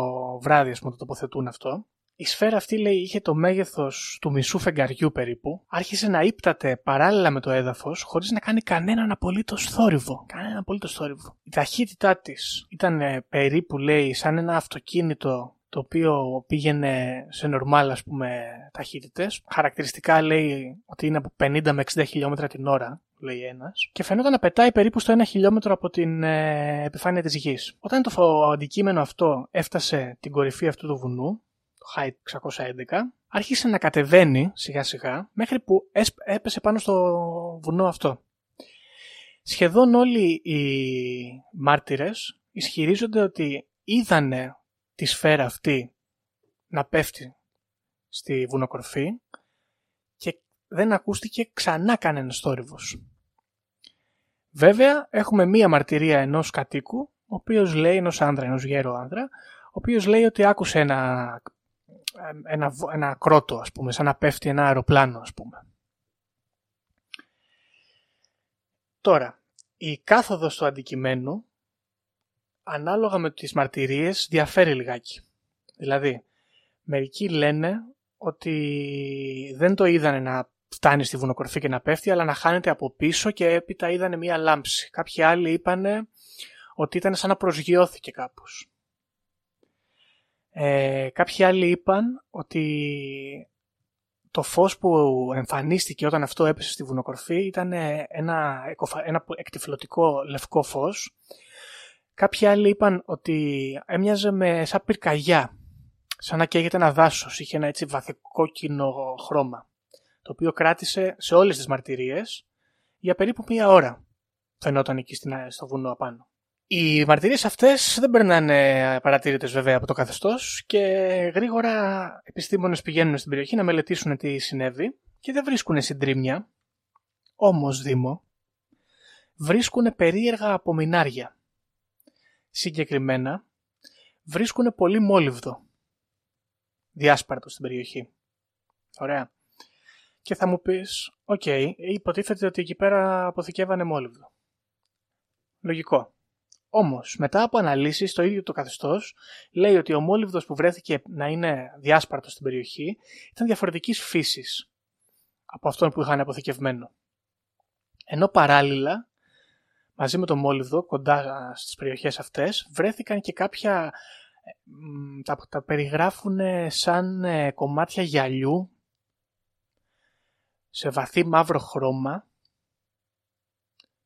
βράδυ, ας πούμε, το τοποθετούν αυτό. Η σφαίρα αυτή λέει είχε το μέγεθος του μισού φεγγαριού περίπου. Άρχισε να ύπταται παράλληλα με το έδαφος χωρίς να κάνει κανέναν απολύτως θόρυβο. Κανέναν απολύτως θόρυβο. Η ταχύτητά της ήταν ε, περίπου λέει σαν ένα αυτοκίνητο το οποίο πήγαινε σε νορμάλ ας πούμε ταχύτητες. Χαρακτηριστικά λέει ότι είναι από 50 με 60 χιλιόμετρα την ώρα λέει ένας, και φαινόταν να πετάει περίπου στο 1 χιλιόμετρο από την ε, επιφάνεια της γης. Όταν το φο- αντικείμενο αυτό έφτασε την κορυφή αυτού του βουνού, το Height 611, άρχισε να κατεβαίνει σιγά σιγά μέχρι που έσπ- έπεσε πάνω στο βουνό αυτό. Σχεδόν όλοι οι μάρτυρες ισχυρίζονται ότι είδανε τη σφαίρα αυτή να πέφτει στη βουνοκορφή και δεν ακούστηκε ξανά κανένας θόρυβος. Βέβαια, έχουμε μία μαρτυρία ενός κατοίκου, ο οποίος λέει, ενός άνδρα, ενός γέρο άνδρα, ο οποίος λέει ότι άκουσε ένα, ένα, βο- ένα κρότο, ας πούμε, σαν να πέφτει ένα αεροπλάνο, ας πούμε. Τώρα, η κάθοδος του αντικειμένου, ανάλογα με τις μαρτυρίες, διαφέρει λιγάκι. Δηλαδή, μερικοί λένε ότι δεν το είδανε να φτάνει στη βουνοκορφή και να πέφτει, αλλά να χάνεται από πίσω και έπειτα είδανε μία λάμψη. Κάποιοι άλλοι είπανε ότι ήταν σαν να προσγειώθηκε κάπως. Ε, κάποιοι άλλοι είπαν ότι το φως που εμφανίστηκε όταν αυτό έπεσε στη βουνοκορφή ήταν ένα, εκοφα- ένα εκτυφλωτικό λευκό φως. Κάποιοι άλλοι είπαν ότι έμοιαζε με σαν πυρκαγιά, σαν να καίγεται ένα δάσος, είχε ένα έτσι βαθεκόκκινο χρώμα, το οποίο κράτησε σε όλες τις μαρτυρίες για περίπου μία ώρα. Φαινόταν εκεί στην- στο βουνό απάνω. Οι μαρτυρίες αυτές δεν περνάνε παρατηρητές βέβαια από το καθεστώς και γρήγορα επιστήμονες πηγαίνουν στην περιοχή να μελετήσουν τι συνέβη και δεν βρίσκουν συντρίμια. Όμως, Δήμο, βρίσκουν περίεργα απομεινάρια. Συγκεκριμένα, βρίσκουν πολύ μόλιβδο διάσπαρτο στην περιοχή. Ωραία. Και θα μου πεις, οκ, υποτίθεται ότι εκεί πέρα αποθηκεύανε μόλιβδο. Λογικό. Όμως, μετά από αναλύσεις, το ίδιο το καθεστώς λέει ότι ο μόλιβδος που βρέθηκε να είναι διάσπαρτος στην περιοχή ήταν διαφορετικής φύσης από αυτόν που είχαν αποθηκευμένο. Ενώ παράλληλα, μαζί με το μόλιβδο, κοντά στις περιοχές αυτές, βρέθηκαν και κάποια, ε, μ, τα, τα περιγράφουν σαν ε, κομμάτια γυαλιού σε βαθύ μαύρο χρώμα,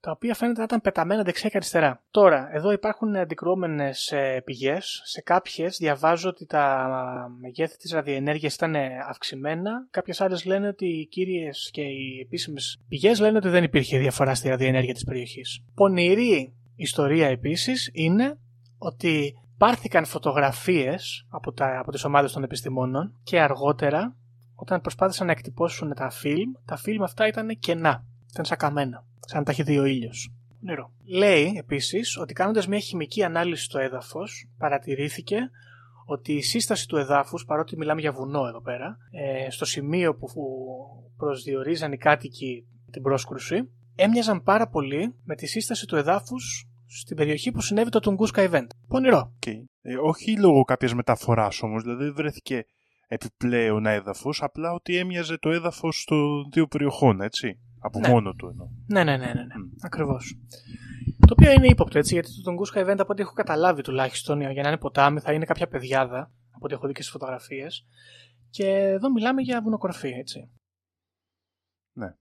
τα οποία φαίνεται να ήταν πεταμένα δεξιά και αριστερά. Τώρα, εδώ υπάρχουν αντικρουόμενες ε, πηγές. Σε κάποιες διαβάζω ότι τα μεγέθη της ραδιενέργειας ήταν αυξημένα. Κάποιες άλλες λένε ότι οι κύριες και οι επίσημες πηγές λένε ότι δεν υπήρχε διαφορά στη ραδιενέργεια της περιοχής. Πονηρή ιστορία επίσης είναι ότι πάρθηκαν φωτογραφίες από, τα, από τις ομάδες των επιστημόνων και αργότερα όταν προσπάθησαν να εκτυπώσουν τα φιλμ, τα φιλμ αυτά ήταν κενά. Ήταν σαν καμένα. Σαν να τα έχει δει ο ήλιος. Νερό. Λέει επίσης ότι κάνοντας μια χημική ανάλυση στο έδαφος, παρατηρήθηκε ότι η σύσταση του εδάφους, παρότι μιλάμε για βουνό εδώ πέρα, ε, στο σημείο που προσδιορίζαν οι κάτοικοι την πρόσκρουση, έμοιαζαν πάρα πολύ με τη σύσταση του εδάφους στην περιοχή που συνέβη το Tunguska Event. Πονηρό. Okay. Ε, όχι λόγω κάποιας μεταφοράς όμως, δηλαδή δεν βρέθηκε επιπλέον έδαφος, απλά ότι έμοιαζε το έδαφος των δύο περιοχών, έτσι. Από Ναι. μόνο του εννοώ. Ναι, ναι, ναι, ναι, ναι. Μμ. Ακριβώς. Το οποίο είναι ύποπτο έτσι, γιατί το Tunguska Event από ό,τι έχω καταλάβει τουλάχιστον για να είναι ποτάμι θα είναι κάποια παιδιάδα από ό,τι έχω δει και στις φωτογραφίες. Και εδώ μιλάμε για βουνοκορφή, έτσι. Ναι.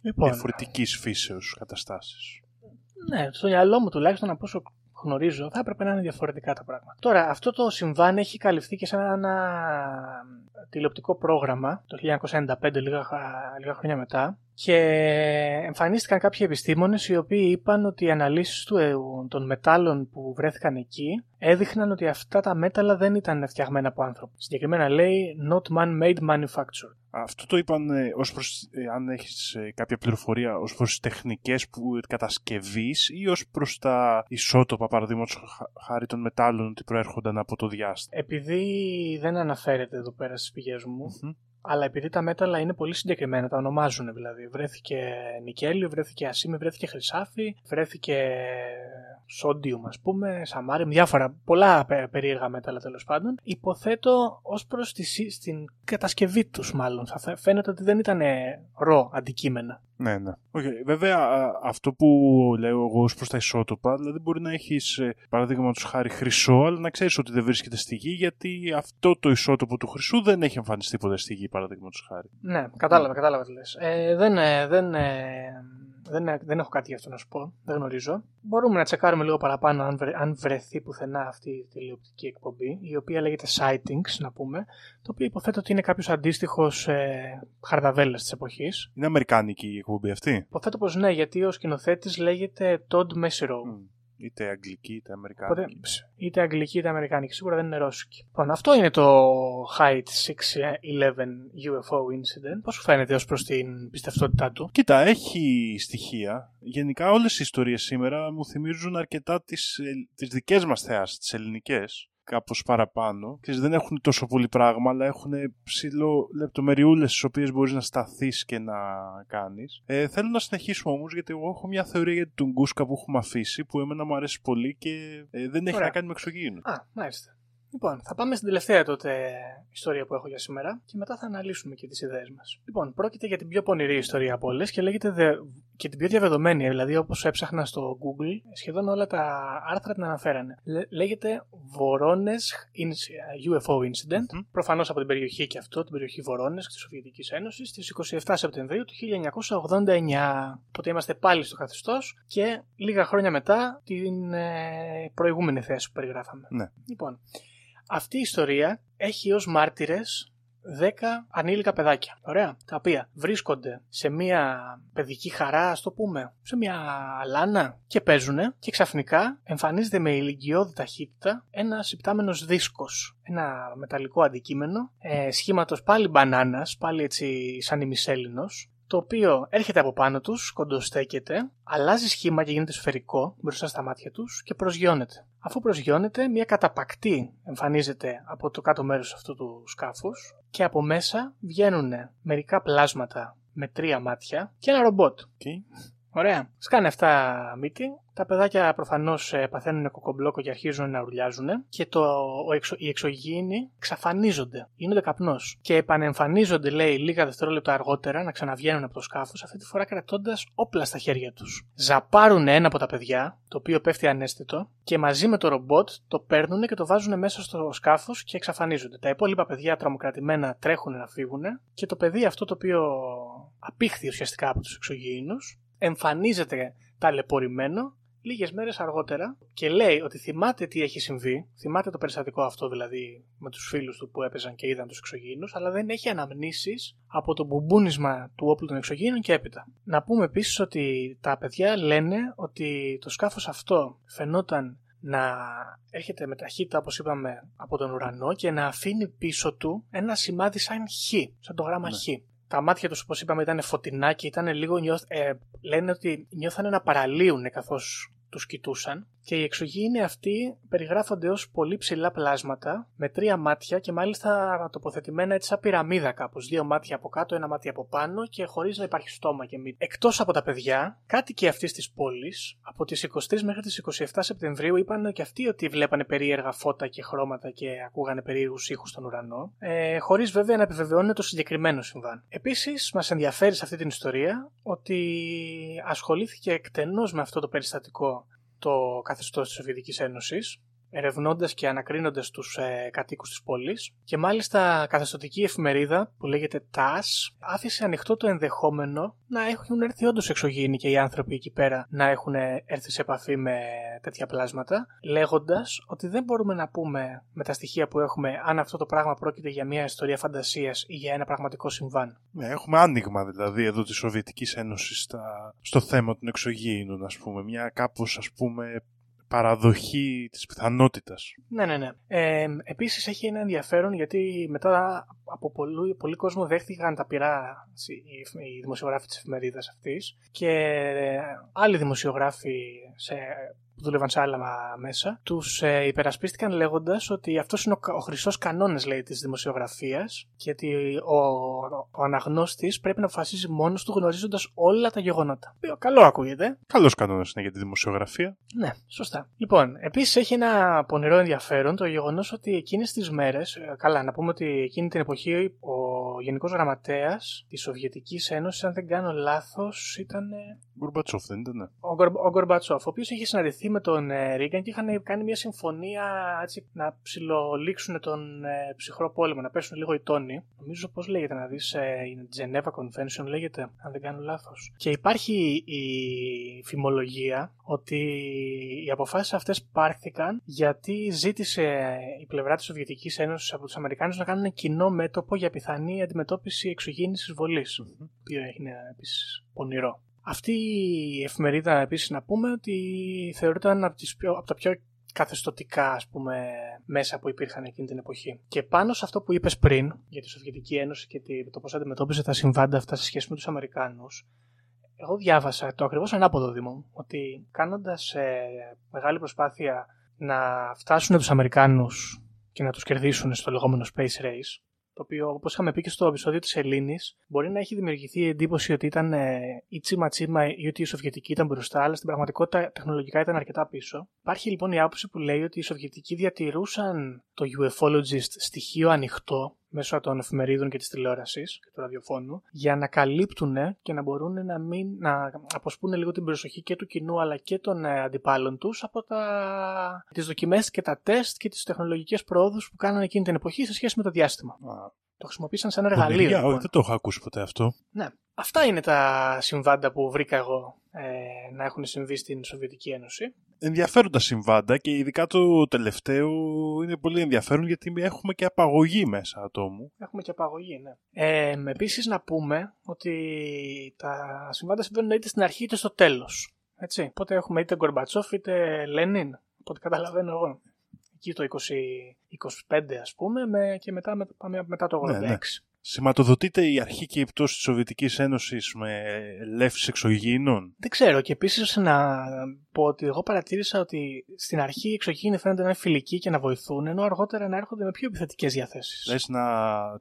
Λοιπόν, διαφορετικής φύσεως καταστάσεις. ναι, στο μυαλό μου τουλάχιστον από όσο γνωρίζω θα έπρεπε να είναι διαφορετικά τα πράγματα. Τώρα, αυτό το συμβάν έχει καλυφθεί και σε ένα τηλεοπτικό πρόγραμμα το 1995, λίγα, λίγα χρόνια μετά, και εμφανίστηκαν κάποιοι επιστήμονες οι οποίοι είπαν ότι οι αναλύσεις του, ε, των μετάλλων που βρέθηκαν εκεί έδειχναν ότι αυτά τα μέταλλα δεν ήταν φτιαγμένα από άνθρωπο. Συγκεκριμένα λέει not man-made manufacture. Αυτό το είπαν ε, ως προς, ε, αν έχεις ε, κάποια πληροφορία ως προς τις τεχνικές που κατασκευής ή ως προς τα ισότοπα παραδείγματος χα- χάρη των μετάλλων ότι προέρχονταν από το διάστημα. Επειδή δεν αναφέρεται εδώ πέρα στις πηγές μου, Μμμ. Αλλά επειδή τα μέταλλα είναι πολύ συγκεκριμένα, τα ονομάζουν δηλαδή. Βρέθηκε νικέλιο, βρέθηκε ασίμι, βρέθηκε χρυσάφι, βρέθηκε σόντιουμ ας πούμε, σαμάριουμ, διάφορα, πολλά πε- περίεργα μέταλλα τέλος πάντων. Υποθέτω ως προς τη, σύ- στην κατασκευή τους μάλλον. Θα φαι- φαίνεται ότι δεν ήταν ρο αντικείμενα. Ναι, ναι. Okay. Βέβαια, α, αυτό που λέω εγώ ως προς τα ισότοπα, δηλαδή μπορεί να έχεις ε, παραδείγματος χάρη χρυσό, αλλά να ξέρεις ότι δεν βρίσκεται στη γη, γιατί αυτό το ισότοπο του χρυσού δεν έχει εμφανιστεί ποτέ στη γη, παραδείγματος χάρη. Ναι, κατάλαβα, κατάλαβα τι λες. Ε, δεν, ε, δεν, ε, δεν, ε, δεν έχω κάτι γι' αυτό να σου πω. Δεν γνωρίζω. Μπορούμε να τσεκάρουμε λίγο παραπάνω αν, βρε- αν βρεθεί πουθενά αυτή η τηλεοπτική εκπομπή, η οποία λέγεται Sightings, να πούμε, το οποίο υποθέτω ότι είναι κάποιος αντίστοιχος ε, χαρδαβέλας της εποχής. Είναι αμερικάνικη η εκπομπή αυτή; Υποθέτω πως ναι, γιατί ο σκηνοθέτης λέγεται Todd Mesirow. Μμ. Είτε αγγλική είτε Οπότε αμερικάνικη. ψ, είτε αγγλική είτε αμερικάνικη, σίγουρα δεν είναι ρώσικη. Λοιπόν, αυτό είναι το Height 611 UFO incident. Πώς σου φαίνεται ως προς την πιστευτότητά του; Κοίτα, έχει στοιχεία. Γενικά όλες οι ιστορίες σήμερα μου θυμίζουν αρκετά τις, ε, τις δικές μας θεάσεις, τις ελληνικές. Κάπως παραπάνω. Ξέρεις, δεν έχουν τόσο πολύ πράγμα, αλλά έχουν ψηλό λεπτομεριούλες στις οποίες μπορείς να σταθείς και να κάνεις. Ε, θέλω να συνεχίσουμε όμως, γιατί εγώ έχω μια θεωρία για τον Γκούσκα που έχουμε αφήσει, που εμένα μου αρέσει πολύ και ε, δεν έχει Ωραία. να κάνει με εξωγήινο. Α, μάλιστα. Λοιπόν, θα πάμε στην τελευταία τότε ιστορία που έχω για σήμερα και μετά θα αναλύσουμε και τις ιδέες μας. Λοιπόν, πρόκειται για την πιο πονηρή ιστορία από όλες και λέγεται the... και την πιο διαβεδομένη, δηλαδή όπως έψαχνα στο Google, σχεδόν όλα τα άρθρα την αναφέρανε. Λέ- Λέγεται Βορώνες UFO Incident, Μμμ. προφανώς από την περιοχή και αυτό, την περιοχή Βορώνες της Σοβιετικής Ένωσης, στις 27 Σεπτεμβρίου του 1989. Οπότε είμαστε πάλι στο καθεστώς και λίγα χρόνια μετά την ε, προηγούμενη θέση που περιγράφαμε. Ναι. Λοιπόν, αυτή η ιστορία έχει ως μάρτυρες 10 ανήλικα παιδάκια. Ωραία. Τα οποία βρίσκονται σε μια παιδική χαρά, ας το πούμε, σε μια λάνα και παίζουν και ξαφνικά εμφανίζεται με ηλικιώδη ταχύτητα ένας υπτάμενος δίσκος. Ένα μεταλλικό αντικείμενο ε, σχήματος πάλι μπανάνας, πάλι έτσι σαν ημισέλινος, το οποίο έρχεται από πάνω τους, κοντοστέκεται, αλλάζει σχήμα και γίνεται σφαιρικό μπροστά στα μάτια τους και προσγειώνεται. Αφού προσγειώνεται, μια καταπακτή εμφανίζεται από το κάτω μέρος αυτού του σκάφους και από μέσα βγαίνουν μερικά πλάσματα με τρία μάτια και ένα ρομπότ. Okay. Ωραία. Σκάνε αυτά μύτη. Τα παιδάκια προφανώς παθαίνουν κοκομπλόκο και αρχίζουν να ουρλιάζουν. Και το, ο εξω, οι εξωγήινοι εξαφανίζονται. Γίνονται καπνός. Και επανεμφανίζονται, λέει, λίγα δευτερόλεπτα αργότερα να ξαναβγαίνουν από το σκάφος, αυτή τη φορά κρατώντας όπλα στα χέρια τους. Ζαπάρουν ένα από τα παιδιά, το οποίο πέφτει ανέστητο, και μαζί με το ρομπότ το παίρνουν και το βάζουν μέσα στο σκάφος και εξαφανίζονται. Τα υπόλοιπα παιδιά τρομοκρατημένα τρέχουν να φύγουν και το παιδί αυτό το οποίο απήχθη ουσιαστικά από τους εξωγήινους εμφανίζεται ταλαιπωρημένο λίγες μέρες αργότερα και λέει ότι θυμάται τι έχει συμβεί, θυμάται το περιστατικό αυτό δηλαδή με τους φίλους του που έπαιζαν και είδαν τους εξωγήινους, αλλά δεν έχει αναμνήσεις από το μπουμπούνισμα του όπλου των εξωγήινων και έπειτα. Να πούμε επίσης ότι τα παιδιά λένε ότι το σκάφος αυτό φαινόταν να έρχεται με ταχύτητα όπως είπαμε από τον ουρανό και να αφήνει πίσω του ένα σημάδι σαν χ, σαν το γράμμα Ναι. χ τα μάτια τους όπως είπαμε ήταν φωτεινά και ήταν λίγο νιώθ, ε, λένε ότι νιώθανε να παραλύουν καθώς τους κοιτούσαν και οι εξωγήινοι αυτοί περιγράφονται ως πολύ ψηλά πλάσματα με τρία μάτια και μάλιστα τοποθετημένα έτσι σαν πυραμίδα κάπως. Δύο μάτια από κάτω, ένα μάτι από πάνω και χωρίς να υπάρχει στόμα και μύτη. Εκτός από τα παιδιά, κάτοικοι αυτής της πόλης από τις 23 μέχρι τις 27 Σεπτεμβρίου είπαν και αυτοί ότι βλέπανε περίεργα φώτα και χρώματα και ακούγανε περίεργους ήχους στον ουρανό, ε, χωρίς βέβαια να επιβεβαιώνουν το συγκεκριμένο συμβάν. Επίσης, μας ενδιαφέρει σε αυτή την ιστορία ότι ασχολήθηκε εκτενώς με αυτό το περιστατικό το καθεστώς της Σοβιετικής Ένωσης ερευνώντας και ανακρίνοντας τους ε, κατοίκους της πόλης και μάλιστα καθεστωτική εφημερίδα που λέγεται TAS άφησε ανοιχτό το ενδεχόμενο να έχουν έρθει όντως εξωγήινοι και οι άνθρωποι εκεί πέρα να έχουν έρθει σε επαφή με τέτοια πλάσματα λέγοντας ότι δεν μπορούμε να πούμε με τα στοιχεία που έχουμε αν αυτό το πράγμα πρόκειται για μια ιστορία φαντασίας ή για ένα πραγματικό συμβάν. Ναι, έχουμε άνοιγμα δηλαδή εδώ της Σοβιετικής Ένωσης στα... στο θέμα των εξωγήινων ας πούμε. Μια κάπως ας πούμε παραδοχή της πιθανότητας. Ναι, ναι, ναι. Ε, επίσης έχει ένα ενδιαφέρον γιατί μετά από πολύ, πολύ κόσμο δέχτηκαν τα πειρά οι, οι δημοσιογράφοι της εφημερίδας αυτής και άλλοι δημοσιογράφοι σε που δούλευαν σε άλλα μέσα, τους ε, υπερασπίστηκαν λέγοντας ότι αυτός είναι ο, ο χρυσός κανόνα της δημοσιογραφίας και ότι ο, ο αναγνώστης πρέπει να αποφασίζει μόνος του γνωρίζοντας όλα τα γεγονότα. Καλό ακούγεται. Καλός κανόνας είναι για τη δημοσιογραφία. Ναι, σωστά. Λοιπόν, επίσης έχει ένα πονηρό ενδιαφέρον το γεγονός ότι εκείνες τις μέρες, ε, καλά, να πούμε ότι εκείνη την εποχή ο Γενικός Γραμματέας της Σοβιετικής Ένωσης, αν δεν κάνω λάθος, ήταν. Γκορμπατσόφ, δεν ήταν. Ο, Γκορ, ο Γκορμπατσόφ, ο οποίος είχε συναντηθεί με τον ε, Ρίγκαν και είχαν κάνει μια συμφωνία έτσι, να ψιλολήξουν τον ε, ψυχρό πόλεμο, να πέσουν λίγο οι τόνοι. Νομίζω πώς λέγεται να δεις, ε, η Geneva Convention λέγεται, αν δεν κάνω λάθος. Και υπάρχει η φημολογία ότι οι αποφάσεις αυτές πάρθηκαν γιατί ζήτησε η πλευρά της Σοβιετικής Ένωσης από τους Αμερικάνους να κάνουν κοινό μέτωπο για πιθανή αντιμετώπιση εξωγήινης εισβολής. Mm-hmm. Το οποίο είναι επίσης πονηρό. Αυτή η εφημερίδα επίσης να πούμε ότι θεωρείται από, τις πιο, από τα πιο καθεστωτικά ας πούμε, μέσα που υπήρχαν εκείνη την εποχή. Και πάνω σε αυτό που είπες πριν για τη Σοβιετική Ένωση και το πώς αντιμετώπιζε τα συμβάντα αυτά σε σχέση με τους Αμερικάνους, εγώ διάβασα το ακριβώς ανάποδο Δήμο, ότι κάνοντας ε, μεγάλη προσπάθεια να φτάσουν τους Αμερικάνους και να τους κερδίσουν στο λεγόμενο Space Race, το οποίο, όπως είχαμε πει και στο επεισόδιο της Ελλήνης, μπορεί να έχει δημιουργηθεί η εντύπωση ότι ήταν ε, η τσίμα τσίμα ή ότι η Σοβιετική ήταν μπροστά, αλλά στην πραγματικότητα τεχνολογικά ήταν αρκετά πίσω. Υπάρχει λοιπόν η άποψη που λέει ότι οι Σοβιετικοί διατηρούσαν το UFOlogist στοιχείο ανοιχτό μέσω των εφημερίδων και της τηλεόρασης και του ραδιοφώνου για να καλύπτουν και να μπορούν να, μην, να αποσπούν λίγο την προσοχή και του κοινού αλλά και των ε, αντιπάλων τους από τα... τις δοκιμές και τα τεστ και τις τεχνολογικές πρόοδους που κάνανε εκείνη την εποχή σε σχέση με το διάστημα. Το χρησιμοποίησαν σαν εργαλείο. Λοιπόν. δεν το έχω ακούσει ποτέ αυτό. Ναι. Αυτά είναι τα συμβάντα που βρήκα εγώ ε, να έχουν συμβεί στην Σοβιετική Ένωση. Ενδιαφέροντα συμβάντα και ειδικά το τελευταίο είναι πολύ ενδιαφέρον γιατί έχουμε και απαγωγή μέσα ατόμου. Έχουμε και απαγωγή, ναι. Ε, Επίσης να πούμε ότι τα συμβάντα συμβαίνουν είτε στην αρχή είτε στο τέλος. Έτσι. Οπότε έχουμε είτε Γκορμπατσόφ είτε Λένιν. Από ό,τι καταλαβαίνω εγώ. Εκεί το 20, 25 ας πούμε με, και μετά, πάμε μετά το 86. Ναι, ναι. Σηματοδοτείται η αρχή και η πτώση της Σοβιετικής Ένωσης με λεύσεις εξωγήινων; Δεν ξέρω και επίσης να πω ότι εγώ παρατήρησα ότι στην αρχή οι εξωγήινοι φαίνονται να είναι φιλικοί και να βοηθούν ενώ αργότερα να έρχονται με πιο επιθετικές διαθέσεις. Λες να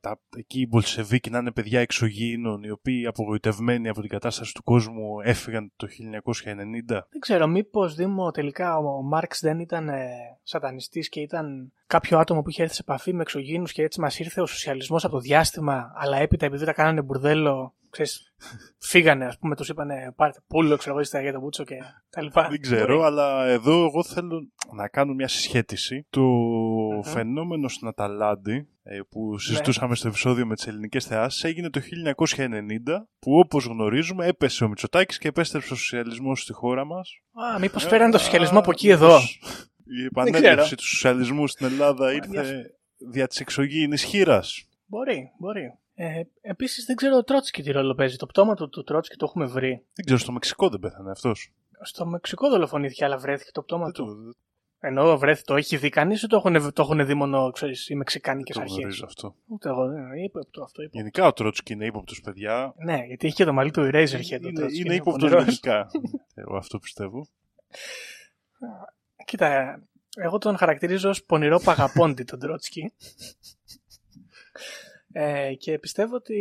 τα, εκεί οι Μπολσεβίκοι να είναι παιδιά εξωγήινων οι οποίοι απογοητευμένοι από την κατάσταση του κόσμου έφυγαν το 1990. Δεν ξέρω μήπως Δήμο τελικά ο Μάρξ δεν ήταν ε, σατανιστής και ήταν κάποιο άτομο που είχε έρθει σε επαφή με εξωγήνου και έτσι μας ήρθε ο σοσιαλισμός από το διάστημα, αλλά έπειτα επειδή τα κάνανε μπουρδέλο, ξέρεις, φύγανε, ας πούμε, τους είπανε πάρτε πούλο, ξέρω εγώ, για το μπούτσο και τα λοιπά. Δεν ξέρω, αλλά εδώ εγώ θέλω να κάνω μια συσχέτιση. Το uh-huh. φαινόμενο στην Αταλάντη, ε, που συζητούσαμε ναι. στο επεισόδιο με τις ελληνικές θεάσεις, έγινε το 1990, που όπως γνωρίζουμε έπεσε ο Μητσοτάκης και επέστρεψε ο σοσιαλισμός στη χώρα μας. Α, μήπως φέραν το σοσιαλισμό από εκεί εδώ; Η επανέλευση του σοσιαλισμού στην Ελλάδα ήρθε δια της εξωγήινης χείρας. Μπορεί, μπορεί. Ε, Επίσης δεν ξέρω ο Τρότσκι τι ρόλο παίζει. Το πτώμα του, του Τρότσκι το έχουμε βρει. Δεν ξέρω, στο Μεξικό δεν πέθανε αυτός. Στο Μεξικό δολοφονήθηκε, αλλά βρέθηκε το πτώμα του. Το... Ενώ βρέθηκε, το έχει δει κανείς ή το έχουν, το έχουν δει μόνο ξέρεις, οι Μεξικάνικες αρχές; Δεν γνωρίζω αυτό. Ούτε εγώ δεν ύποπτο αυτό. Ύποπτο. Γενικά ο Τρότσκι είναι ύποπτος, παιδιά. Ναι, γιατί έχει και το μαλλί του Eraserhead. Είναι, είναι, είναι ύποπτος γενικά. εγώ αυτό πιστεύω. Κοίτα, εγώ τον χαρακτηρίζω ως πονηρό παγαπώντη τον Τρότσκι. Ε, και πιστεύω ότι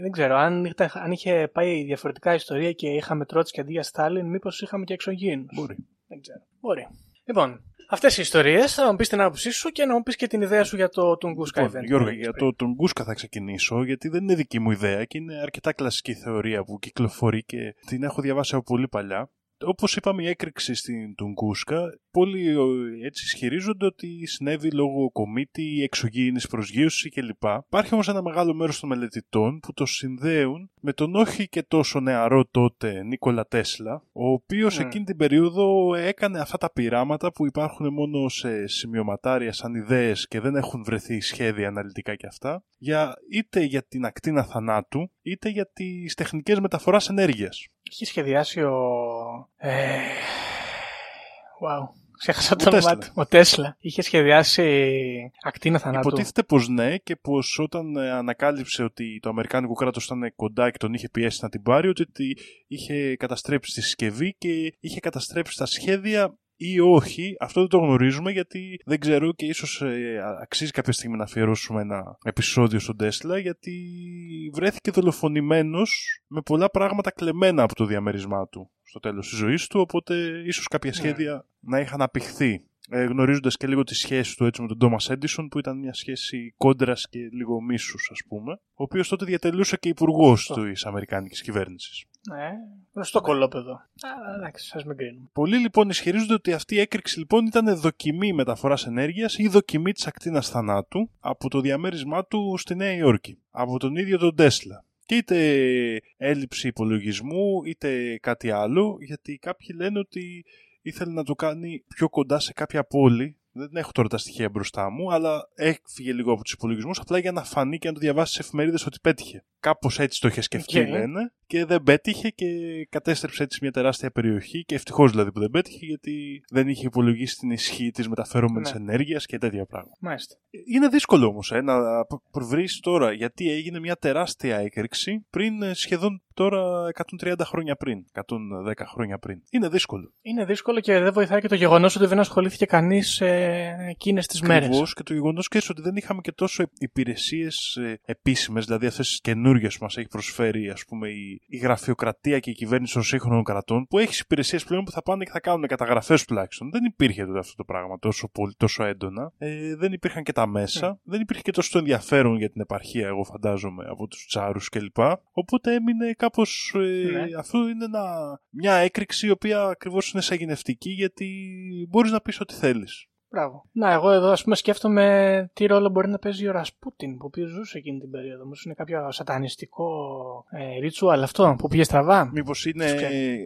δεν ξέρω αν, αν είχε πάει διαφορετικά ιστορία και είχαμε Τρότσκι αντί για Στάλιν, μήπως είχαμε και εξωγήινους. Μπορεί. Δεν ξέρω. Μπορεί. Λοιπόν, αυτές οι ιστορίες θα μου πεις την άποψή σου και να μου πεις και την ιδέα σου για το Τουγκούσκα λοιπόν, event. Γιώργο, για το Τουγκούσκα θα ξεκινήσω, γιατί δεν είναι δική μου ιδέα και είναι αρκετά κλασική θεωρία που κυκλοφορεί και την έχω διαβάσει από πολύ παλιά. Όπως είπαμε η έκρηξη στην Τουγκούσκα, πολλοί ε, έτσι ισχυρίζονται ότι συνέβη λόγω κομίτη, εξωγήινης προσγείωσης κλπ. Υπάρχει όμως ένα μεγάλο μέρος των μελετητών που το συνδέουν με τον όχι και τόσο νεαρό τότε Νίκολα Τέσλα, ο οποίος Mm. εκείνη την περίοδο έκανε αυτά τα πειράματα που υπάρχουν μόνο σε σημειωματάρια σαν ιδέες και δεν έχουν βρεθεί σχέδια αναλυτικά και αυτά, για, είτε για την ακτίνα θανάτου, είτε για τις τεχνικές μεταφοράς ενέργειας. Είχε σχεδιάσει ο. Ε... Wow. Ξέχασα Ο το όνομά Τέσλα. του. Ο Τέσλα. Είχε σχεδιάσει ακτίνα θανάτου. Υποτίθεται πως ναι και πως όταν ε, ανακάλυψε ότι το Αμερικάνικο κράτος ήταν κοντά και τον είχε πιέσει να την πάρει, ότι τη- είχε καταστρέψει τη συσκευή και είχε καταστρέψει τα σχέδια ή όχι, αυτό δεν το γνωρίζουμε γιατί δεν ξέρω και ίσως ε, αξίζει κάποια στιγμή να αφιερώσουμε ένα επεισόδιο στον Τέσλα γιατί βρέθηκε δολοφονημένος με πολλά πράγματα κλεμμένα από το διαμέρισμά του στο τέλος της ζωής του οπότε ίσως κάποια Ναι. σχέδια να είχαν απηχθεί ε, γνωρίζοντας και λίγο τη σχέση του έτσι με τον Τόμα Έντισον, που ήταν μια σχέση κόντρας και λίγο μίσους, ας πούμε, ο οποίος τότε διατελούσε και υπουργός Σωστό. της Αμερικάνικης κυβέρνησης. Ναι. Γνωστό κολόπεδο. Α, εντάξει, α μην κρίνουμε. Πολλοί λοιπόν ισχυρίζονται ότι αυτή η έκρηξη λοιπόν ήταν δοκιμή μεταφοράς ενέργειας ή δοκιμή της ακτίνας θανάτου από το διαμέρισμά του στη Νέα Υόρκη, από τον ίδιο τον Τέσλα. Και είτε έλλειψη υπολογισμού, είτε κάτι άλλο, γιατί κάποιοι λένε ότι ήθελε να το κάνει πιο κοντά σε κάποια πόλη. Δεν έχω τώρα τα στοιχεία μπροστά μου, αλλά έφυγε λίγο από τους υπολογισμούς, απλά για να φανεί και να το διαβάσει στις εφημερίδες ότι πέτυχε. Κάπως έτσι το είχε σκεφτεί, Οκ. λένε, και δεν πέτυχε και κατέστρεψε έτσι μια τεράστια περιοχή. Και ευτυχώς δηλαδή που δεν πέτυχε, γιατί δεν είχε υπολογίσει την ισχύ της μεταφερόμενης Ναι. ενέργειας και τέτοια πράγματα. Μάλιστα. Είναι δύσκολο όμως ε, να βρει τώρα γιατί έγινε μια τεράστια έκρηξη πριν ε, σχεδόν τώρα 130 χρόνια πριν, 110 χρόνια πριν. Είναι δύσκολο. Είναι δύσκολο και δεν βοηθάει και το γεγονός ότι δεν ασχολήθηκε κανείς εκείνες τις μέρες. Ακριβώς και το γεγονός και ότι δεν είχαμε και τόσο υπηρεσίες επίσημες, δηλαδή αυτές τις καινούριε που μας έχει προσφέρει ας πούμε, η, η γραφειοκρατία και η κυβέρνηση των σύγχρονων κρατών, που έχεις υπηρεσίες πλέον που θα πάνε και θα κάνουν καταγραφές τουλάχιστον. Δεν υπήρχε τότε αυτό το πράγμα τόσο, πολύ, τόσο έντονα. Ε, δεν υπήρχαν και τα μέσα. Δεν υπήρχε και τόσο το ενδιαφέρον για την επαρχία, εγώ φαντάζομαι, από τους τσάρους κλπ. Οπότε έμεινε κάπως. Ε, Ναι. Αυτό είναι ένα, μια έκρηξη η οποία ακριβώς είναι σαγηνευτική γιατί μπορείς να πεις ό,τι θέλεις. Μπράβο. Να, εγώ εδώ ας πούμε σκέφτομαι τι ρόλο μπορεί να παίζει ο Ρασπούτιν που οποίος ζούσε εκείνη την περίοδο. Μήπω είναι κάποιο σατανιστικό ε, ritual αυτό που πήγε στραβά. Μήπως είναι. Σκέφτε.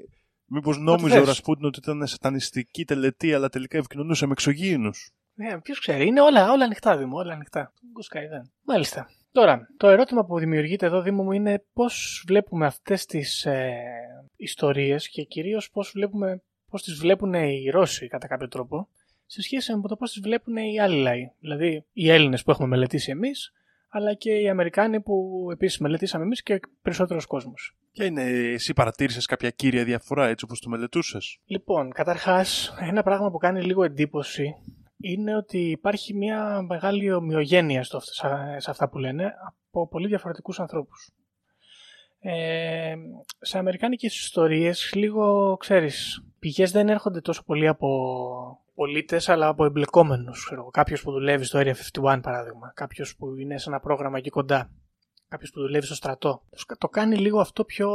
Μήπως νόμιζε θες. ο Ρασπούτιν ότι ήταν σατανιστική τελετή, αλλά τελικά επικοινωνούσε με εξωγήινους; Ναι, ποιος ξέρει. Είναι όλα, όλα ανοιχτά, Δήμο. Όλα ανοιχτά. Γκουσκάι δεν. Μάλιστα. Τώρα, το ερώτημα που δημιουργείται εδώ, Δήμο μου, είναι πώς βλέπουμε αυτές τις ε, ιστορίες και κυρίως πώς βλέπουμε. Πώς τις βλέπουν οι Ρώσοι κατά κάποιο τρόπο σε σχέση με το πώς τις βλέπουν οι άλλοι λαοί. Δηλαδή οι Έλληνες που έχουμε μελετήσει εμείς, αλλά και οι Αμερικάνοι που επίσης μελετήσαμε εμείς και περισσότερος κόσμος. Ποια είναι, εσύ παρατήρησες κάποια κύρια διαφορά έτσι όπως το μελετούσες; Λοιπόν, καταρχάς, ένα πράγμα που κάνει λίγο εντύπωση είναι ότι υπάρχει μια μεγάλη ομοιογένεια στο, σε αυτά που λένε από πολύ διαφορετικούς ανθρώπους. Ε, σε αμερικάνικες ιστορίες, λίγο, ξέρεις, πηγές δεν έρχονται τόσο πολύ από πολίτες, αλλά από εμπλεκόμενους. Ξέρω, εγώ. κάποιος που δουλεύει στο Area 51, παράδειγμα. Κάποιος που είναι σε ένα πρόγραμμα εκεί κοντά. Κάποιος που δουλεύει στο στρατό. Το κάνει λίγο αυτό πιο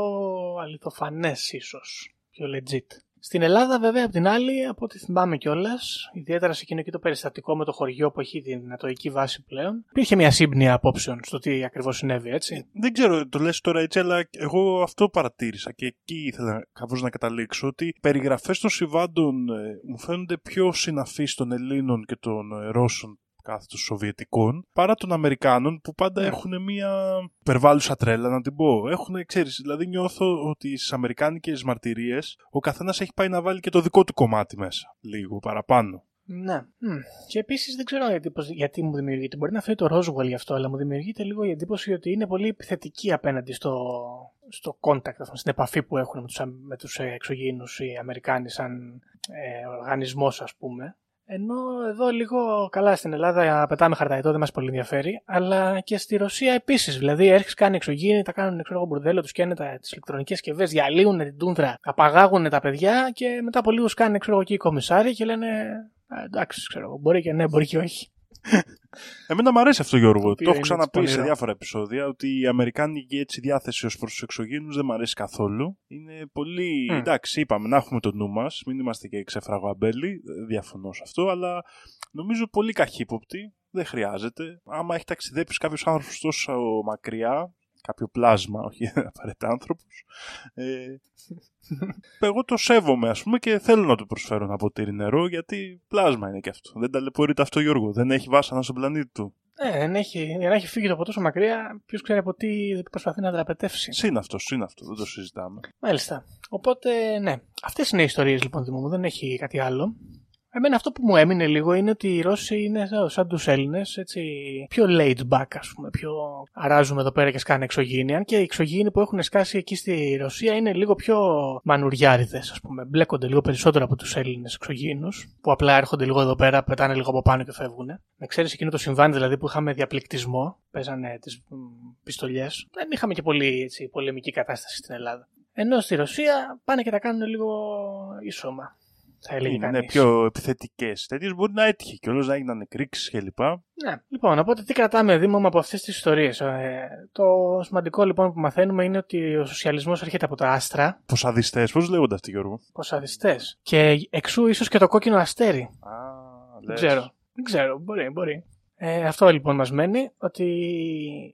αληθοφανές, ίσως. Πιο legit. Στην Ελλάδα, βέβαια, απ' την άλλη, από ό,τι θυμάμαι κιόλας, ιδιαίτερα σε εκείνο και το περιστατικό με το χωριό που έχει την ατοική βάση πλέον, υπήρχε μια σύμπνοια απόψεων στο τι ακριβώς συνέβη, έτσι. Δεν ξέρω, το λες τώρα έτσι, αλλά εγώ αυτό παρατήρησα και εκεί ήθελα κάπως να καταλήξω ότι οι περιγραφές των συμβάντων ε, μου φαίνονται πιο συναφείς των Ελλήνων και των ε, Ρώσων κάθε των Σοβιετικών, παρά των Αμερικάνων που πάντα Ναι. έχουν μια υπερβάλλουσα τρέλα, να την πω. Έχουν, ξέρεις, δηλαδή νιώθω ότι στις αμερικάνικες μαρτυρίες ο καθένας έχει πάει να βάλει και το δικό του κομμάτι μέσα, λίγο παραπάνω. Ναι. Μμ. Και επίσης δεν ξέρω γιατί, πώς- γιατί μου δημιουργείται. Μπορεί να φέρει το Roswell γι' αυτό, αλλά μου δημιουργείται λίγο η εντύπωση ότι είναι πολύ επιθετική απέναντι στο, στο contact, αυτό, στην επαφή που έχουν με τους, α- με τους ε, εξωγήινους οι Αμερικάνοι σαν ε, οργανισμός ας πούμε. Ενώ εδώ λίγο καλά στην Ελλάδα πετάμε χαρταϊτό, δεν μας πολύ ενδιαφέρει. Αλλά και στη Ρωσία επίσης. Δηλαδή έρχεσαι κάνει εξωγήινοι, τα κάνουν ξέρω εγώ μπουρδέλο, τους καίνε τις ηλεκτρονικές συσκευές, διαλύουν την τούντρα, απαγάγουν τα παιδιά και μετά από λίγους κάνουν ξέρω εγώ εκεί οι κομισάροι και λένε «Α, εντάξει, ξέρω εγώ, μπορεί και ναι, μπορεί και όχι. Εμένα μου αρέσει αυτό, Γιώργο. Το, οποίο έχω είναι ξαναπεί έτσι σε πονηρό. διάφορα επεισόδια ότι η αμερικάνικη έτσι διάθεση ως προς τους εξωγήνου δεν μου αρέσει καθόλου. Είναι πολύ. Μμ. Εντάξει, είπαμε να έχουμε το νου μας, μην είμαστε και ξέφραγο αμπέλι, δεν διαφωνώ σε αυτό, αλλά νομίζω πολύ καχύποπτη. Δεν χρειάζεται. Άμα έχει ταξιδέψει κάποιος άνθρωπος τόσο μακριά, κάποιο πλάσμα, όχι απαραίτητα άνθρωπος. Ε, εγώ το σέβομαι, ας πούμε, και θέλω να του προσφέρω ένα ποτήρι νερό, γιατί πλάσμα είναι και αυτό. Δεν ταλαιπωρείται αυτό, Γιώργο. Δεν έχει βάσανα στον πλανήτη του. Ε, δεν έχει, για να έχει φύγει το από τόσο μακριά, ποιος ξέρει από τι προσπαθεί να δραπετεύσει. Συν αυτό, συν αυτό, δεν το συζητάμε. Μάλιστα. Οπότε, ναι. Αυτές είναι οι ιστορίες λοιπόν, Δημό μου. Δεν έχει κάτι άλλο. Εμένα αυτό που μου έμεινε λίγο είναι ότι οι Ρώσοι είναι σαν- σαν τους Έλληνες, έτσι πιο laid back, ας πούμε. Πιο αράζουμε εδώ πέρα και σκάνε εξωγήινοι. Αν και οι εξωγήινοι που έχουν σκάσει εκεί στη Ρωσία είναι λίγο πιο μανουριάριδες, ας πούμε. Μπλέκονται λίγο περισσότερο από τους Έλληνες εξωγήινους, που απλά έρχονται λίγο εδώ πέρα, πετάνε λίγο από πάνω και φεύγουν. Με ξέρεις εκείνο το συμβάν δηλαδή που είχαμε διαπληκτισμό, παίζανε τις πιστολιές. Δεν είχαμε και πολύ έτσι, πολεμική κατάσταση στην Ελλάδα. Ενώ στη Ρωσία πάνε και τα κάνουν λίγο ισόμα. Θα έλεγε Είναι ναι, κανείς. πιο επιθετικές. Τέτοιες μπορεί να έτυχε και όλο να έγιναν εκρήξει κλπ. Ναι. Λοιπόν, οπότε τι κρατάμε Δήμο μου από αυτές τις ιστορίες; Ε, το σημαντικό λοιπόν που μαθαίνουμε είναι ότι ο σοσιαλισμός έρχεται από τα άστρα, Ποσαδιστές, πώς λέγονται αυτοί, Γιώργο; ποσαδιστές. Και εξού ίσως και το κόκκινο αστέρι. Α, Δεν λες. ξέρω. Δεν ξέρω. Μπορεί, μπορεί. Ε, αυτό λοιπόν μας μένει, ότι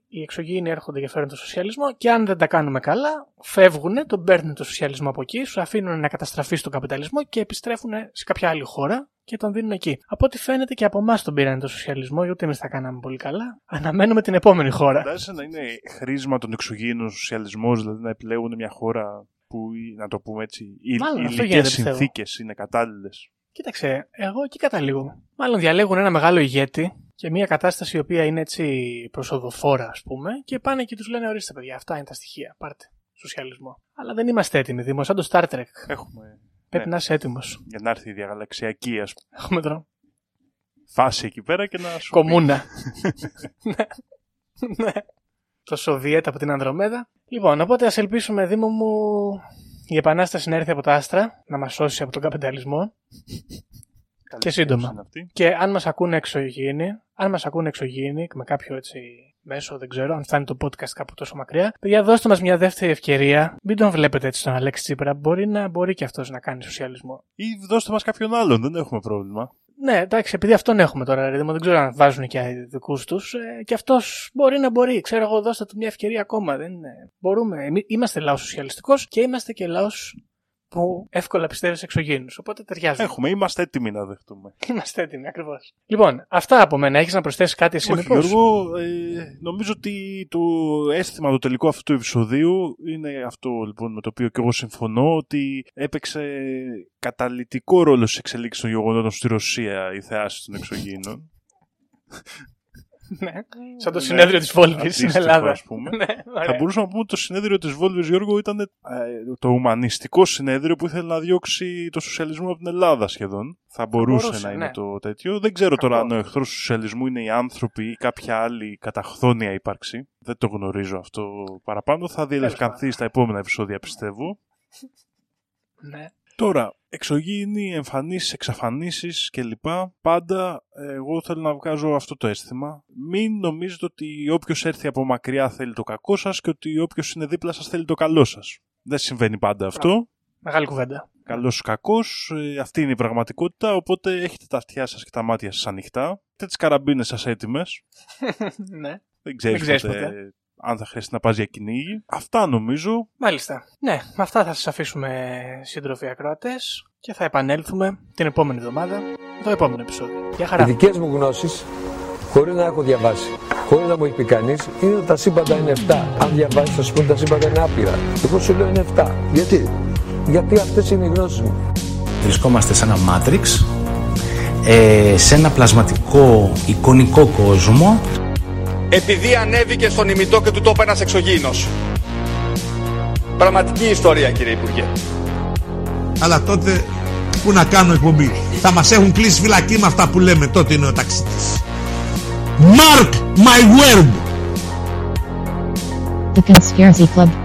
οι εξωγήινοι έρχονται και φέρνουν το σοσιαλισμό και αν δεν τα κάνουμε καλά, φεύγουν, τον παίρνουν το σοσιαλισμό από εκεί, σου αφήνουν να καταστραφείς στον καπιταλισμό και επιστρέφουν σε κάποια άλλη χώρα και τον δίνουν εκεί. Από ό,τι φαίνεται και από εμάς τον πήραν το σοσιαλισμό, ούτε εμείς τα κάναμε πολύ καλά. Αναμένουμε την επόμενη χώρα. Φαντάζεσαι να είναι χρήσμα των εξωγήινων σοσιαλισμός, δηλαδή να επιλέγουν μια χώρα που, να το πούμε έτσι, οι Μάλλον αυτό υλικές γίνεται, πιστεύω. συνθήκες είναι κατάλληλες. Κοίταξε, εγώ εκεί καταλήγω. Μάλλον διαλέγουν ένα μεγάλο ηγέτη και μια κατάσταση η οποία είναι έτσι προσοδοφόρα, ας πούμε, και πάνε και τους λένε: Ορίστε, παιδιά, αυτά είναι τα στοιχεία. Πάρτε. Σοσιαλισμό. Αλλά δεν είμαστε έτοιμοι, Δήμο, σαν το Star Trek. Έχουμε Πρέπει ναι. να είσαι έτοιμος. για να έρθει η διαγαλαξιακή ας πούμε, Έχουμε τώρα. φάση εκεί πέρα και να σου πει. Κομμούνα. Ναι. Ναι. Το Σοβιέτ από την Ανδρομέδα. Λοιπόν, οπότε ας ελπίσουμε, Δήμο μου, η επανάσταση να έρθει από τα άστρα, να μας σώσει από τον καπιταλισμό. Καλή και σύντομα. σκέψη είναι αυτή. Και αν μας ακούνε εξωγήινοι, αν μας ακούνε εξωγήινοι με κάποιο έτσι μέσο, δεν ξέρω, αν φτάνει το podcast κάπου τόσο μακριά, παιδιά, δώστε μας μια δεύτερη ευκαιρία. Μην τον βλέπετε έτσι τον Αλέξη Τσίπρα. Μπορεί, να, μπορεί και αυτός να κάνει σοσιαλισμό. Ή δώστε μας κάποιον άλλον, δεν έχουμε πρόβλημα. Ναι, εντάξει, επειδή αυτόν έχουμε τώρα, ρε, Δήμο, δεν ξέρω αν βάζουν και δικούς τους. Ε, και αυτός μπορεί να μπορεί. Ξέρω εγώ, δώστε του μια ευκαιρία ακόμα. Δεν είναι. Μπορούμε. Εμεί- Είμαστε λαός σοσιαλιστικός και είμαστε και λαός που εύκολα πιστεύει σε εξωγήινου. Οπότε ταιριάζουμε. Έχουμε, είμαστε έτοιμοι να δεχτούμε. Είμαστε έτοιμοι, ακριβώς. Λοιπόν, αυτά από μένα. Έχεις να προσθέσεις κάτι εσύ, Όχι, μήπως; Γιώργο, ε, νομίζω ότι το αίσθημα το τελικό αυτού του επεισοδίου είναι αυτό λοιπόν με το οποίο και εγώ συμφωνώ ότι έπαιξε καταλητικό ρόλο στις εξελίξεις των γεγονότων στη Ρωσία η θεάση των εξωγήινων. Ναι. Σαν το Ναι, συνέδριο της Βόλβη στην αντίστοιχο, Ελλάδα. ας πούμε. Ναι, ωραία. Θα μπορούσαμε να πούμε ότι το συνέδριο της Βόλβης Γιώργο ήταν ε, το ουμανιστικό συνέδριο που ήθελε να διώξει το σοσιαλισμό από την Ελλάδα σχεδόν. Θα μπορούσε, μπορούσε, να είναι ναι. το τέτοιο. Δεν ξέρω τώρα Κακό. αν ο εχθρός του σοσιαλισμού είναι οι άνθρωποι ή κάποια άλλη καταχθόνια ύπαρξη. Δεν το γνωρίζω αυτό παραπάνω. Θα διελευκανθεί στα επόμενα επεισόδια πιστεύω. Ναι. Τώρα, εξωγήινοι, εμφανίσεις, εξαφανίσεις κλπ. Πάντα ε, εγώ θέλω να βγάζω αυτό το αίσθημα. Μην νομίζετε ότι όποιος έρθει από μακριά θέλει το κακό σας και ότι όποιος είναι δίπλα σας θέλει το καλό σας. Δεν συμβαίνει πάντα αυτό. Μεγάλη κουβέντα. Καλός ή κακός, ε, αυτή είναι η πραγματικότητα, οπότε έχετε τα αυτιά σας και τα μάτια σας ανοιχτά. Έχετε τις καραμπίνες σας έτοιμες. ναι. Δεν ξέρεις, Δεν ξέρεις ποτέ ποτέ. αν θα χρειαστεί να πας για κυνήγι. Αυτά νομίζω. Μάλιστα. Ναι, με αυτά θα σας αφήσουμε σύντροφοι ακροατές και θα επανέλθουμε την επόμενη εβδομάδα με το επόμενο επεισόδιο. Γεια Οι χαρά. δικές μου γνώσεις, χωρίς να έχω διαβάσει, χωρίς να μου έχει πει κανείς, είναι ότι τα σύμπαντα είναι 7. Αν διαβάσεις, θα σου πούνε τα σύμπαντα είναι άπειρα. Εγώ σου λέω είναι 7. Γιατί; Γιατί αυτές είναι οι γνώσεις μου. Βρισκόμαστε σε ένα Matrix, ε, σε ένα πλασματικό εικονικό κόσμο επειδή ανέβηκε στον ημιτό και του το είπε ένας εξωγήινος. Πραγματική ιστορία κύριε Υπουργέ. Αλλά τότε που να κάνω εκπομπή; Θα μας έχουν κλείσει φυλακή με αυτά που λέμε. Τότε είναι ο ταξίτης. Mark my word. The Conspiracy Club